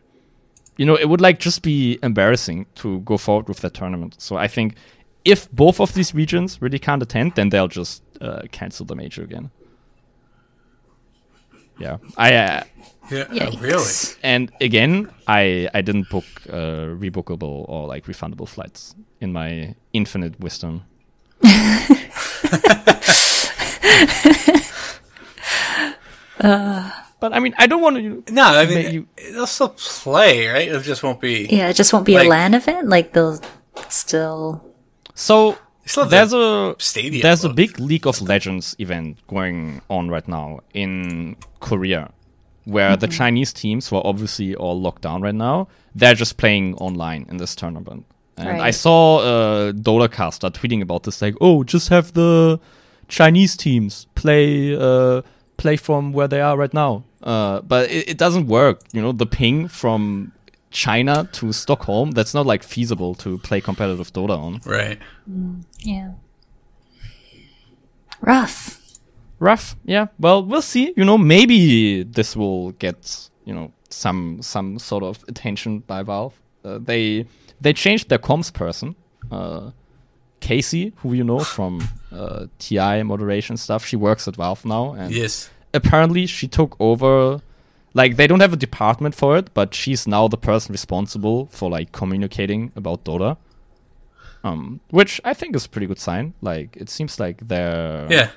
you know, it would like just be embarrassing to go forward with that tournament. So I think if both of these regions really can't attend, then they'll just uh, cancel the major again. Yeah, I uh, yeah, Yikes. really? and again, I I didn't book uh, rebookable or like refundable flights in my infinite wisdom. [LAUGHS] [LAUGHS] [LAUGHS] but I mean, I don't want to. No, I mean you- they'll still play, right? It just won't be. Yeah, it just won't be Like- a LAN event. Like they'll still. So still there's a stadium there's a big League of Legends event going on right now in Korea, where the Chinese teams, who are obviously all locked down right now, they're just playing online in this tournament. And I Right. saw uh, Dolacaster tweeting about this, like, "Oh, just have the Chinese teams play uh, play from where they are right now." Uh, but it, it doesn't work. You know, the ping from China to Stockholm, that's not like feasible to play competitive Dota on. right. Yeah. Rough. rough yeah well we'll see you know maybe this will get you know some some sort of attention by valve uh, they they changed their comms person uh casey who you know from uh ti moderation stuff she works at valve now and Yes. Apparently she took over like they don't have a department for it but she's now the person responsible for like communicating about dota um, which I think is a pretty good sign. Like it seems like they're Yeah.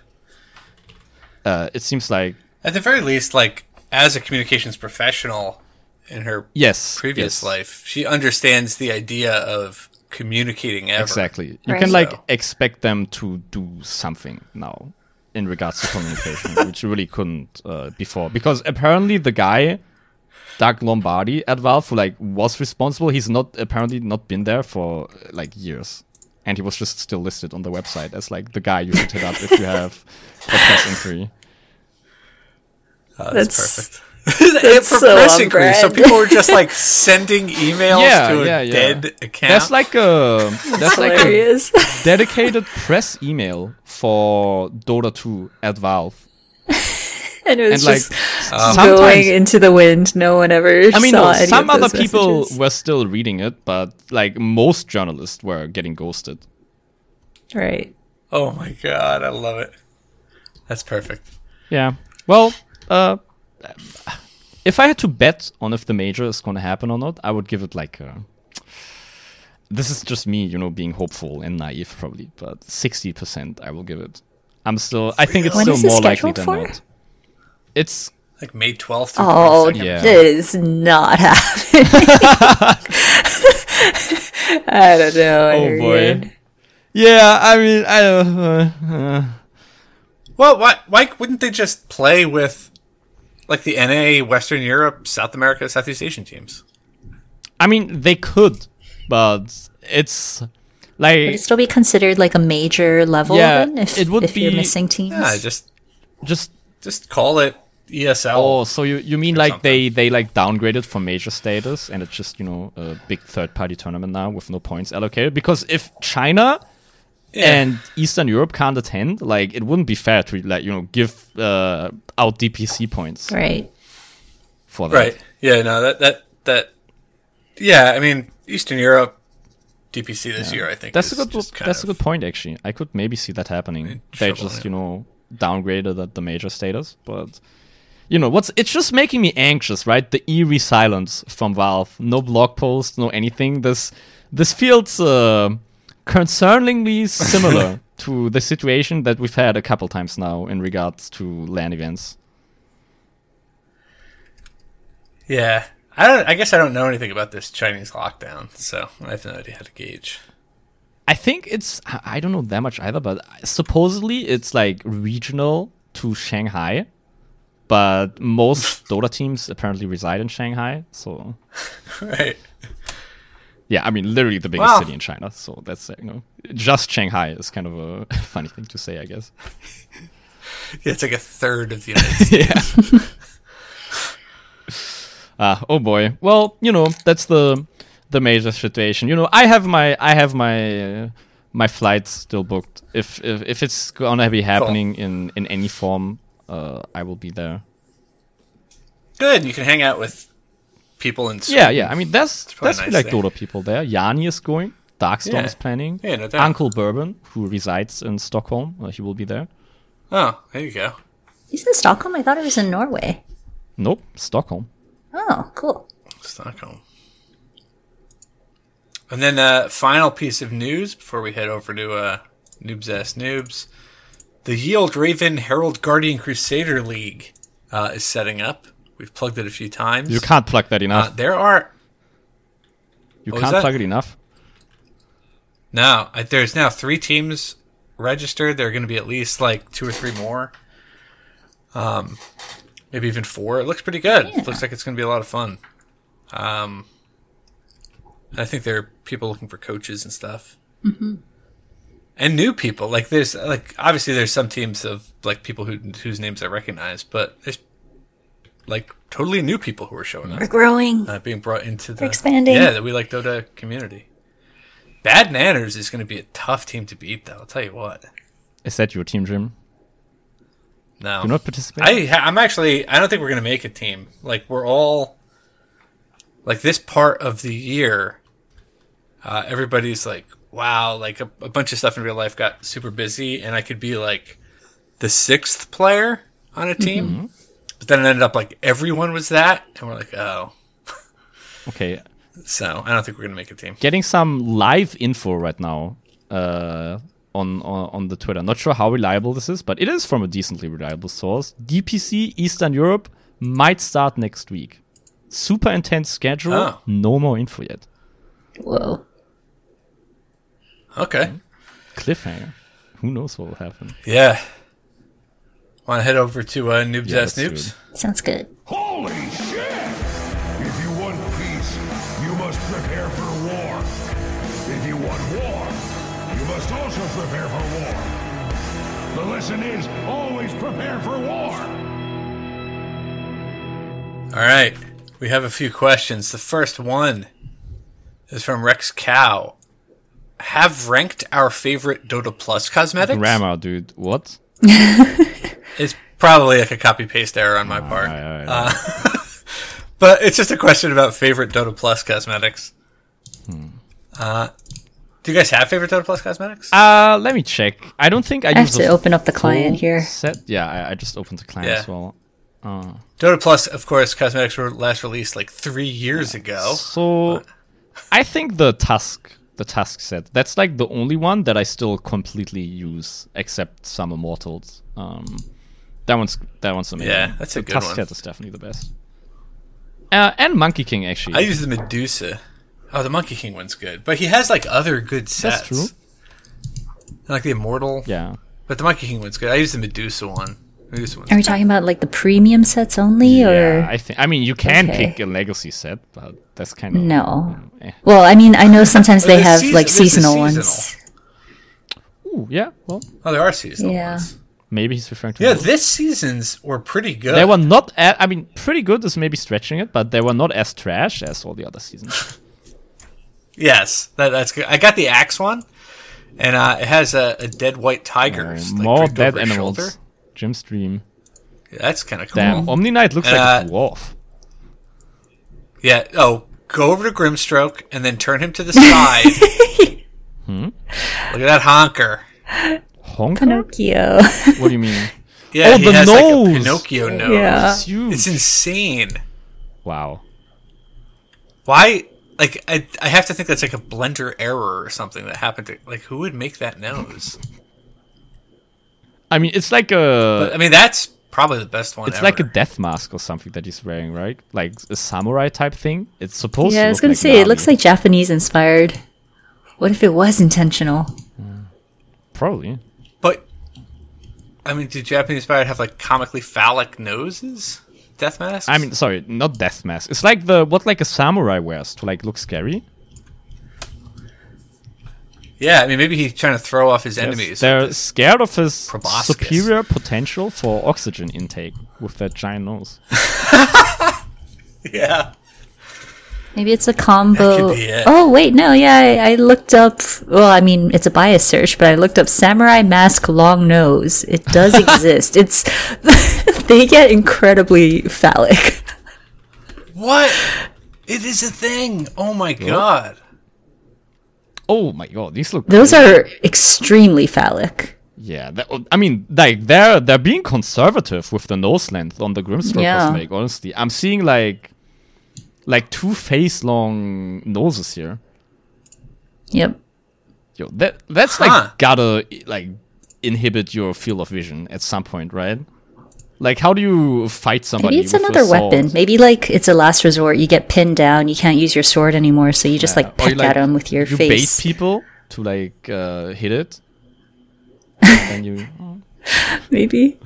Uh, it seems like At the very least, like as a communications professional in her yes, previous yes, life, she understands the idea of communicating ever. Exactly. You Right. can like So- expect them to do something now in regards to communication, [LAUGHS] which you really couldn't uh, before. Because apparently the guy, Doug Lombardi at Valve, who like was responsible, he's not apparently not been there for like years. And he was just still listed on the website as like the guy you should hit up if you have [LAUGHS] a press inquiry. Oh, that's, That's- perfect. That's For so press on inquiries, so people were just [LAUGHS] like sending emails Yeah, to a yeah, yeah. dead account. That's like [LAUGHS] a that's like a [LAUGHS] dedicated press email for Dota 2 at Valve. and it was And like just Um, going into the wind. No one ever I mean, saw no, any some of other people messages. were still reading it, but like most journalists were getting ghosted. Right. oh my god, I love it. That's perfect. Yeah. Well, uh, if I had to bet on if the major is going to happen or not, I would give it like a. This is just me, you know, being hopeful and naive, probably, but sixty percent I will give it. I'm still. I think it's When still more likely than for? not. It's Like May twelfth. Oh, 22nd. Yeah. it is not [LAUGHS] happening. [LAUGHS] I don't know. Oh, boy. Arian. yeah. I mean, I don't. Uh, uh, Well, why why wouldn't they just play with like the NA, Western Europe, South America, Southeast Asian teams? I mean, they could, but it's like Would it still be considered like a major level Yeah, then if, it would if you're be- missing teams? Yeah, just just just call it ESL. Oh, so you you mean like something. they they like downgraded from major status and it's just you know a big third party tournament now with no points allocated? Because if China Yeah. and Eastern Europe can't attend, like it wouldn't be fair to like you know give uh, out DPC points Right. for that. right. Yeah, no, that that that. Yeah, I mean Eastern Europe DPC this year, I think That's a good just that's a good point actually. I could maybe see that happening. They just yeah. you know downgraded at the major status, but you know what's it's just making me anxious, right? The eerie silence from Valve, no blog post, no anything. This this feels uh, concerningly similar [LAUGHS] to the situation that we've had a couple times now in regards to LAN events. Yeah, I don't. I guess I don't know anything about this Chinese lockdown, so I have no idea how to gauge. I think it's I I don't know that much either, but supposedly it's like regional to Shanghai, but most [LAUGHS] Dota teams apparently reside in Shanghai. So right. Yeah, I mean literally the biggest Wow. city in China. So that's uh, you know just Shanghai is kind of a [LAUGHS] funny thing to say, I guess. [LAUGHS] Yeah, it's like a third of the United States. [LAUGHS] yeah. Ah, oh boy. Well, you know that's the the major situation. You know, I have my I have my uh, my flights still booked. If if, if it's gonna be happening in in any form, uh, I will be there. Good. You can hang out with people in. Yeah, Sweden. yeah. yeah. I mean, that's probably that's nice like there. Dota people there. Yanni is going. Darkstorm Yeah. is planning. Yeah, no doubt. Uncle Bourbon, who resides in Stockholm, uh, he will be there. Oh, there you go. He's in Stockholm? I thought it was in Norway. Nope, Stockholm. Oh, cool. Stockholm. And then uh, final piece of news before we head over to uh, Noobs Ass Noobs. The Yield Raven Herald Guardian Crusader League uh, is setting up. We've plugged it a few times. You can't plug that Uh, enough. there are you what can't plug it enough. no. I- There's now three teams registered. There are going to be at least like two or three more. Um, maybe even four. It looks pretty good. It looks like it's going to be a lot of fun. Um, I think there are people looking for coaches and stuff, mm-hmm. and new people. Like there's like obviously there's some teams of like people who whose names I recognize, but there's like totally new people who are showing up, We're growing. uh, being brought into the expanding. Yeah, that we like Dota community. Bad Nanners is going to be a tough team to beat, though. I'll tell you what. Is that your team, Jim? No, You're not participating. I, I'm actually I don't think we're gonna make a team. Like we're all like this part of the year. Uh, everybody's like, wow, like a, a bunch of stuff in real life got super busy, and I could be like the sixth player on a team. Mm-hmm. But then it ended up like everyone was that, and we're like, oh, Okay. [LAUGHS] So I don't think we're gonna make a team. Getting some live info right now uh, on, on on the Twitter. Not sure how reliable this is, but it is from a decently reliable source. DPC Eastern Europe might start next week. Super intense schedule. Oh. No more info yet. Whoa. Okay. Cliffhanger. Who knows what will happen? Yeah. Want to head over to uh, Noobs Yeah, Ass Noobs? it. Sounds good. Holy shit! If you want peace, you must prepare for war. If you want war, you must also prepare for war. The lesson is always prepare for war. All right. We have a few questions. The first one is from Rex Cow. Have ranked our favorite Dota Plus cosmetics? Grammar, dude. What? [LAUGHS] It's probably like a copy paste error on my part. Alright, [LAUGHS] alright. But it's just a question about favorite Dota Plus cosmetics. Hmm. Uh, do you guys have favorite Dota Plus cosmetics? Uh, let me check. I don't think I, I have to open up the client here. Set. Yeah, I, I just opened the client Yeah. as well. Uh, Dota Plus, of course, cosmetics were last released like three years ago. So, I think the Tusk, the Tusk set, that's like the only one that I still completely use, except some Immortals. Um, that one's that one's amazing. Yeah, that's a the good Tusk one. set is definitely the best. Uh, and Monkey King actually. I use the Medusa. Oh, the Monkey King one's good, but he has like other good sets. That's true. Like the Immortal, yeah. but the Monkey King one's good. I use the Medusa one. Medusa one's Are we talking about like the premium sets only, or? Yeah, or I think. I mean, you can Okay. pick a legacy set, but that's kind of no? Eh. Well, I mean, I know sometimes they There's have season- like seasonal seasonal. ones. Ooh, yeah. Well, Oh, there are seasonal Yeah. ones. Maybe he's referring to. Yeah, those. this season's were pretty good. They were not. I mean, pretty good is maybe stretching it, but they were not as trash as all the other seasons. [LAUGHS] Yes, that, that's good. I got the axe one, and uh, it has a, a dead white tiger. Uh, like, more dead animals. shoulder. Jim Stream. Yeah, that's kind of cool. Damn, Omni Knight looks Uh, like a dwarf. Yeah. Oh, go over to Grimstroke and then turn him to the [LAUGHS] side. Hmm? [LAUGHS] Look at that honker. Honker? Pinocchio. What do you mean? [LAUGHS] Yeah, Oh, he the has nose! like a Pinocchio nose. Yeah. It's huge. It's insane. wow. Why? Like, I, I have to think that's like a blender error or something that happened to. Like, who would make that nose? I mean, it's like a. But, I mean, that's probably the best one. it's ever. like a death mask or something that he's wearing, right? Like a samurai type thing. It's supposed to. yeah, I was look gonna like say it looks like Japanese inspired. What if it was intentional? Hmm. Probably. I mean, do Japanese inspired have like comically phallic noses? Death masks? I mean, sorry, not death mask. It's like the what like a samurai wears to like look scary. yeah. I mean, maybe he's trying to throw off his enemies. They're scared of his proboscis. superior potential for oxygen intake with that giant nose. [LAUGHS] yeah. Maybe it's a combo. could be it. Oh wait, no, yeah, I, I looked up. Well, I mean, it's a bias search, but I looked up samurai mask long nose. It does [LAUGHS] exist. It's [LAUGHS] they get incredibly phallic. What? It is a thing. Oh my god. Oh my god, these look. Those crazy. are extremely phallic. Yeah, that, I mean, like they're they're being conservative with the nose length on the Grimstroke Yeah. cosmetic. Honestly, I'm seeing like like two face long noses here. Yep. Yo, that that's Huh. like gotta like inhibit your field of vision at some point, right? Like, how do you fight somebody? Maybe it's with a another weapon. Maybe like it's a last resort. You get pinned down. You can't use your sword anymore, so you just like Or you, peck at them with your you face. bait people to like uh, hit it. [LAUGHS] and you, Maybe.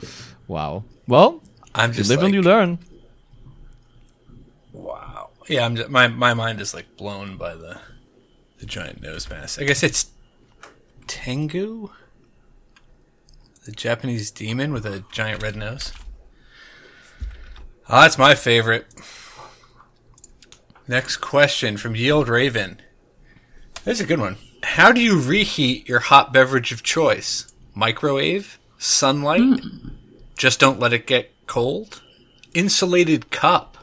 wow. Well, I'm just you live like, and you learn. wow. Yeah, I'm just, my my mind is like blown by the the giant nose mask. I guess it's Tengu, the Japanese demon with a giant red nose. Oh, that's my favorite. Next question from Yield Raven. This is a good one. How do you reheat your hot beverage of choice? Microwave? Sunlight? Hmm. Just don't let it get cold? Insulated cup?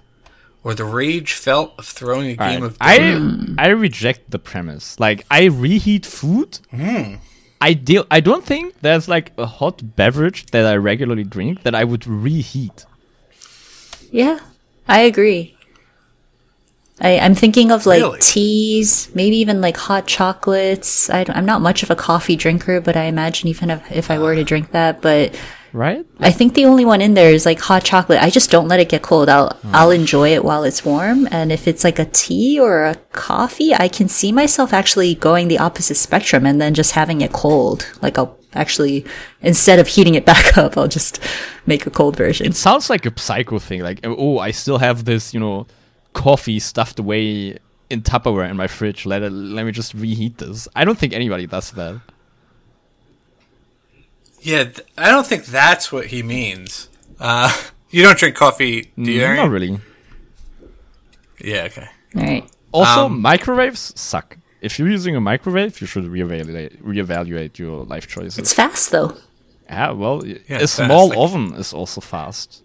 Or the rage felt of throwing a game Alright, of I I reject the premise. Like I reheat food. Hmm. I deal. I don't think there's like a hot beverage that I regularly drink that I would reheat. Yeah, I agree. I, I'm thinking of like Really? teas, maybe even like hot chocolates. I I'm not much of a coffee drinker, but I imagine even if, if I were to drink that, but Right? I think the only one in there is like hot chocolate. I just don't let it get cold. I'll I'll enjoy it while it's warm. And if it's like a tea or a coffee, I can see myself actually going the opposite spectrum and then just having it cold. Like I'll actually instead of heating it [LAUGHS] back up, I'll just make a cold version. It sounds like a psycho thing. Like, oh, I still have this, you know, coffee stuffed away in Tupperware in my fridge. Let it, let me just reheat this. I don't think anybody does that. Yeah, th- I don't think that's what he means. Uh, [LAUGHS] you don't drink coffee, do you? Mm, Not really. Yeah, okay. All right. Also, Um, microwaves suck. If you're using a microwave, you should reevaluate, reevaluate your life choices. It's fast though. yeah, well, Yeah, a it's fast, small like- oven is also fast.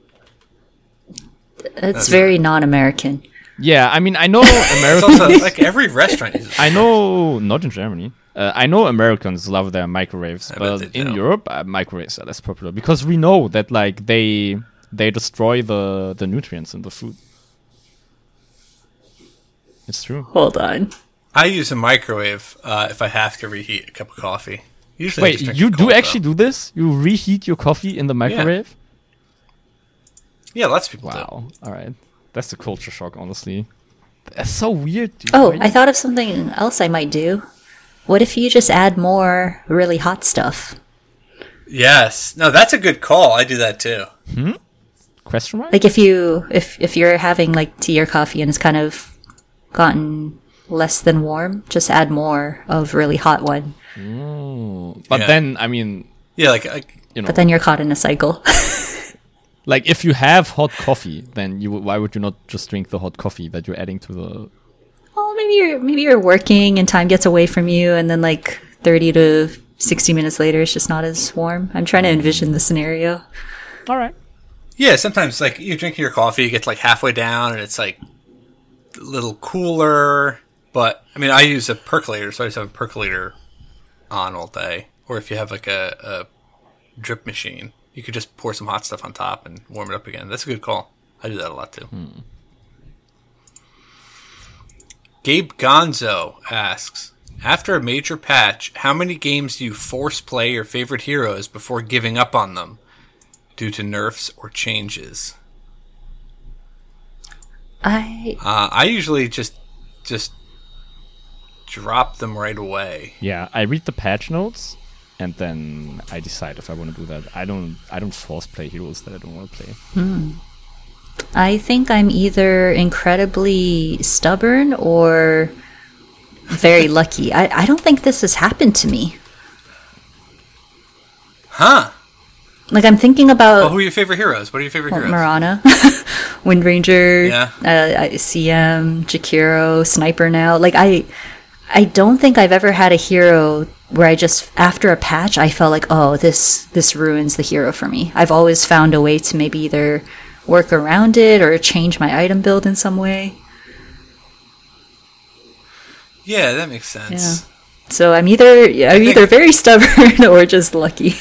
It's very non-American. Yeah, I mean, I know [LAUGHS] It's Americans. also [LAUGHS] like every restaurant uses. I know, not in Germany. Uh, I know Americans love their microwaves, I but in do. Europe, uh, microwaves are less popular because we know that like they they destroy the the nutrients in the food. It's true. Hold on. I use a microwave uh, if I have to reheat a cup of coffee. Usually, Wait, you do cold, actually though. do this? You reheat your coffee in the microwave? Yeah, lots of people do. Wow. All right, that's a culture shock, honestly. That's so weird. Dude. Oh, Why I thought of something else I might do. What if you just add more really hot stuff? Yes, no, that's a good call. I do that too. Hmm? question mark? Like if you if if you're having like tea or coffee and it's kind of gotten less than warm, just add more of really hot one. but Yeah. then, I mean, Yeah, like, like you know, But then you're caught in a cycle. [LAUGHS] like if you have hot coffee, then you would- why would you not just drink the hot coffee that you're adding to the? Well, maybe you're maybe you're working and time gets away from you, and then like thirty to sixty minutes later, it's just not as warm. I'm trying to envision the scenario. All right. yeah. Sometimes like you're drinking your coffee, you get like halfway down, and it's like a little cooler. But I mean, I use a percolator, so I just have a percolator on all day. Or if you have like a, a drip machine, you could just pour some hot stuff on top and warm it up again. That's a good call. I do that a lot too. Hmm. Gabe Gonzo asks After a major patch, how many games do you force play your favorite heroes before giving up on them due to nerfs or changes? I Uh, I usually just just drop them right away. Yeah, I read the patch notes, and then I decide if I want to do that. I don't. I don't force play heroes that I don't want to play. I think I'm either incredibly stubborn or very [LAUGHS] lucky. I, I don't think this has happened to me. Huh? Like I'm thinking Well, about who are your favorite heroes? What are your favorite well, heroes? Mirana, [LAUGHS] Wind Ranger, Yeah. uh, CM, Jakiro, Sniper now. Like I I don't think I've ever had a hero where I just after a patch I felt like, "Oh, this this ruins the hero for me." I've always found a way to maybe either work around it or change my item build in some way. Yeah, that makes sense. So I'm either I'm think- either very [LAUGHS] stubborn or just lucky.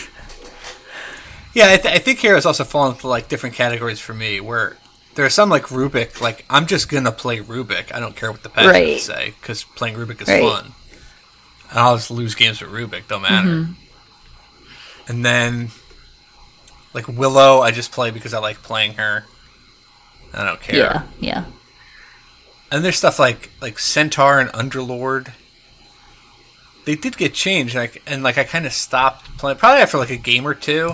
Yeah, I, th- I think heroes also fall into like different categories for me. Where there are some like Rubik, like I'm just gonna play Rubik. I don't care what the patch Right. say because playing Rubik is Right. fun. And I'll just lose games with Rubik, don't matter. Mm-hmm. And then like Willow, I just play because I like playing her. I don't care. Yeah, yeah. And there's stuff like like Centaur and Underlord. They did get changed, like and like I kind of stopped playing probably after like a game or two.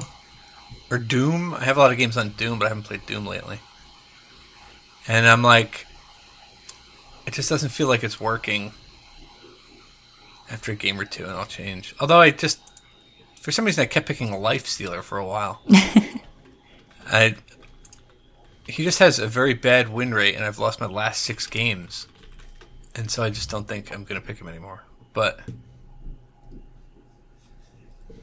Or Doom. I have a lot of games on Doom, but I haven't played Doom lately. And I'm like, it just doesn't feel like it's working. After a game or two, and I'll change. Although I just, for some reason, I kept picking a Life Stealer for a while. [LAUGHS] I he just has a very bad win rate, and I've lost my last six games, and so I just don't think I'm gonna pick him anymore. But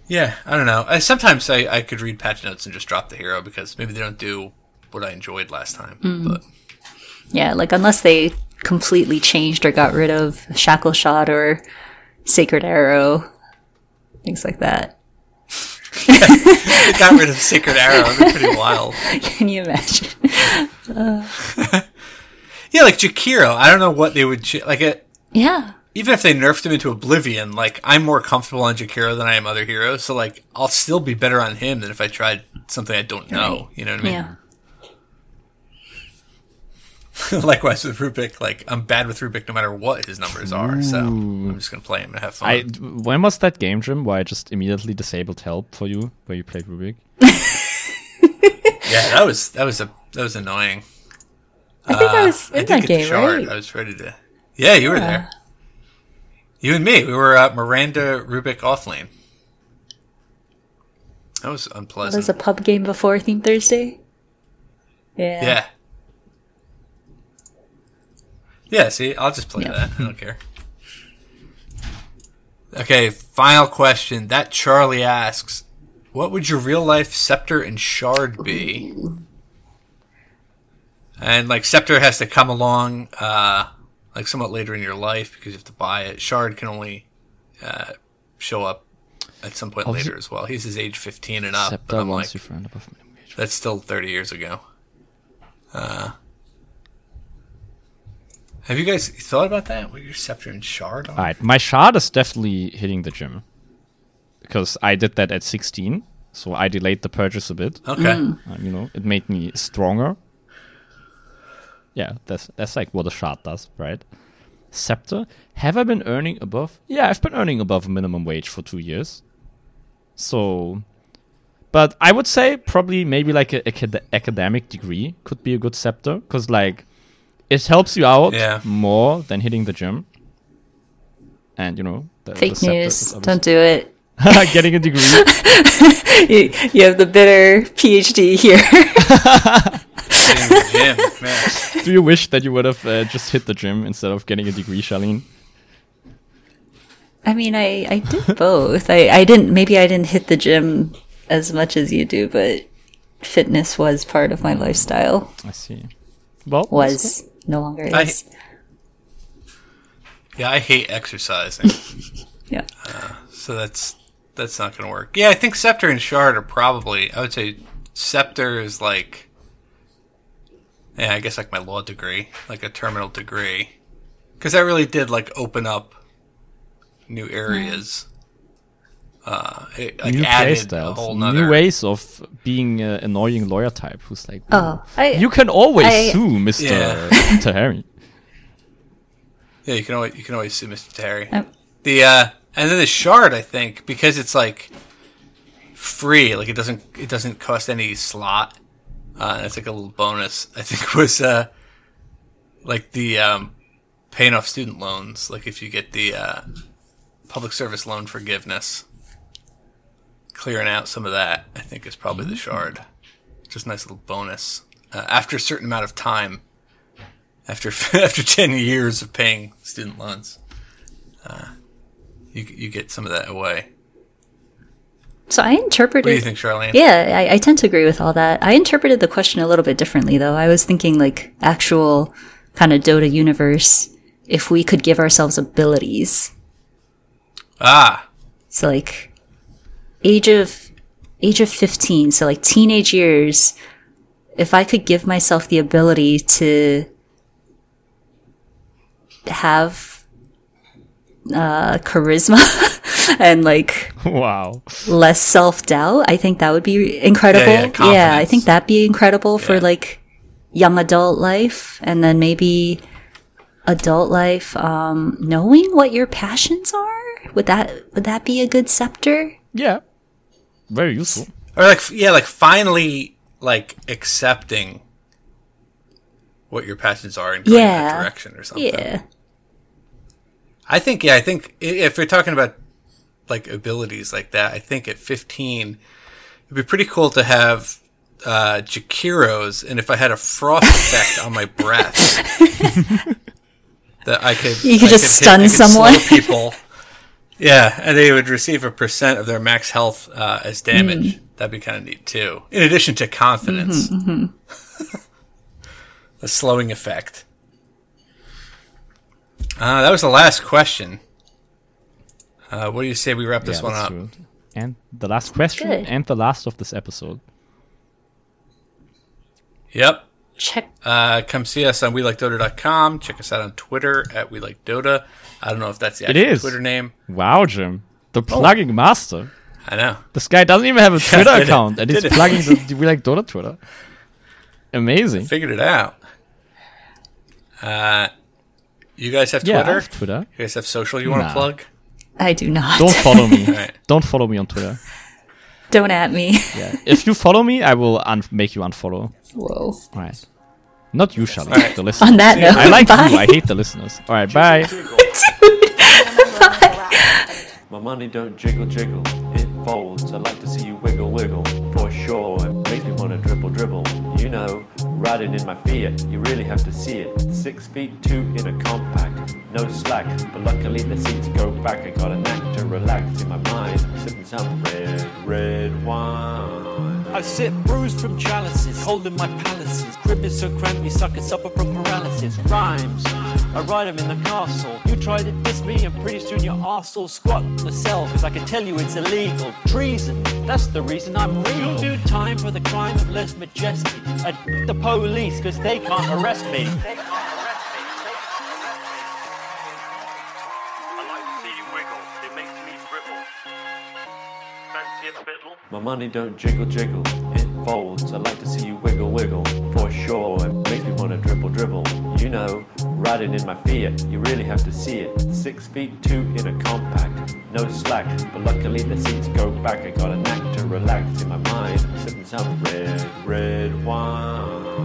yeah, I don't know. I, sometimes I, I could read patch notes and just drop the hero because maybe they don't do what I enjoyed last time. Hmm. But Yeah, like unless they completely changed or got rid of Shackle Shot or Sacred Arrow, things like that. Got rid of Sacred Arrow. They're pretty wild. [LAUGHS] Can you imagine? Yeah, [LAUGHS] Yeah, like Jakiro. I don't know what they would ch- like. It, Yeah. even if they nerfed him into Oblivion, like I'm more comfortable on Jakiro than I am other heroes. So like I'll still be better on him than if I tried something I don't know. You know what I mean? Yeah. [LAUGHS] Likewise with Rubik, like I'm bad with Rubik no matter what his numbers are. So I'm just gonna play him and have fun. I when was that game, Jim? Where I just immediately disabled help for you, where you played Rubik? [LAUGHS] yeah, that was that was a that was annoying. I think I was uh, I in did that game, the right? I was ready to. Yeah, you were there. You and me. We were at Mirana Rubik off lane. That was That unpleasant. was a pub game before Theme Thursday. Yeah. Yeah. Yeah, see, I'll just play Yeah. that. I don't care. Okay, final question. That Charlie asks, what would your real life scepter and shard be? And like scepter has to come along uh like somewhat later in your life because you have to buy it. Shard can only uh show up at some point Obvi- later as well. He's his age 15 and up. but I'm like, you friend above minimum wage. that's still 30 years ago. Uh, have you guys thought about that? What your scepter and shard are? All right, my shard is definitely hitting the gym because I did that at 16, so I delayed the purchase a bit. Okay. Uh, you know, it made me stronger. Yeah, that's that's like what a shard does, right? Scepter. Have I been earning above? Yeah, I've been earning above minimum wage for two years. So, but I would say probably maybe like a acad- academic degree could be a good scepter because like it helps you out Yeah. more than hitting the gym. And you know, the, the Fake scepter news. Don't do it. [LAUGHS] getting a degree. [LAUGHS] You, you have the bitter PhD here. Getting gym, man. [LAUGHS] Do you wish that you would have uh, just hit the gym instead of getting a degree, Charlene? I mean, I, I did both. I, I didn't, maybe I didn't hit the gym as much as you do, but fitness was part of my lifestyle. I see. Well, that's Was, no longer I- is. Yeah, I hate exercising, [LAUGHS] Yeah. Uh, so that's that's not going to work. Yeah, I think scepter and shard are probably. I would say scepter is like. Yeah, I guess like my law degree, like a terminal degree, because that really did like open up new areas. Uh, it like new added a whole playstyles, new ways of being an annoying lawyer type who's like, Oh, I, you can always I- sue Mr. Yeah. [LAUGHS] Tahari. Yeah, you can always you can always sue Mr. Terry. Oh. The uh, and then the shard, I think, because it's like free, like it doesn't it doesn't cost any slot. Uh, it's like a little bonus. I think [LAUGHS] was uh, like the um, paying off student loans. Like if you get the uh, public service loan forgiveness, clearing out some of that, I think is probably the shard. Just a nice little bonus uh, after a certain amount of time after [LAUGHS] after ten years of paying student loans, uh, you you get some of that away. so I interpreted. What do you think, Charlene? Yeah, I, I tend to agree with all that. I interpreted the question a little bit differently, though. I was thinking like actual kind of Dota universe. If we could give ourselves abilities, Ah, so like age of age of fifteen, so like teenage years. If I could give myself the ability to have uh, charisma [LAUGHS] and like wow. less self doubt. I think that would be incredible. Yeah, yeah, I think that'd be incredible for like young adult life, and then maybe adult life, um, knowing what your passions are. Would that would that be a good scepter? Yeah. Very useful. or like yeah, like finally like accepting what your passions are and going in that Yeah. direction or something. Yeah, I think yeah, I think if we're talking about like abilities like that, I think at 15 it'd be pretty cool to have uh Jakiro's and if I had a frost [LAUGHS] effect on my breath [LAUGHS] that I could You could I just hit- stun I could someone. slow people. [LAUGHS] yeah, and they would receive a percent of their max health uh, as damage. Mm. That'd be kind of neat too. In addition to confidence. Mm-hmm, [LAUGHS] a slowing effect. Uh, that was the last question. Uh, what do you say we wrap this yeah, one up? good. And the last question Good. and the last of this episode. Yep. Check. Uh, come see us on WeLikeDota.com. Check us out on Twitter at we like WeLikeDota. I don't know if that's the actual is. Twitter name. Wow, Jim. The plugging master. I know. This guy doesn't even have a [LAUGHS] Twitter did it. account, and he's Did plugging the [LAUGHS] We Like Dota Twitter. Amazing. Figured it out. Uh, you guys have Yeah, I Twitter? have Twitter. You guys have social you want to plug? I do not. Don't follow me. [LAUGHS] Right. Don't follow me on Twitter. Don't at me. Yeah. If you follow me, I will un- make you unfollow. Whoa. All right. Not you, Charlie. Alright. The listeners. On that note, I like bye. you. I hate the listeners. All right. [LAUGHS] Bye. My money don't jiggle jiggle, it folds. I like to see you wiggle wiggle, for sure. It makes me wanna dribble dribble. You know, riding in my Fiat, you really have to see it. Six feet two in a compact, no slack. But luckily the seats go back. I got a knack to relax in my mind, sipping some red, red wine. I sit bruised from chalices, holding my palaces. Crib is so cramped, you suckers suffer from paralysis. Rhymes, I write them in the castle. You try to diss me, and pretty soon your arse will squat cell. Cause I can tell you it's illegal. Treason, that's the reason I'm real. You'll do time for the crime of lese majesty. I the police, cause they can't arrest me. My money don't jiggle jiggle, it folds. I like to see you wiggle wiggle, for sure. It makes me wanna dribble dribble. You know, riding in my Fiat, you really have to see it. Six feet two in a compact, no slack. But luckily the seats go back. I got a knack to relax in my mind, sipping some red, red wine.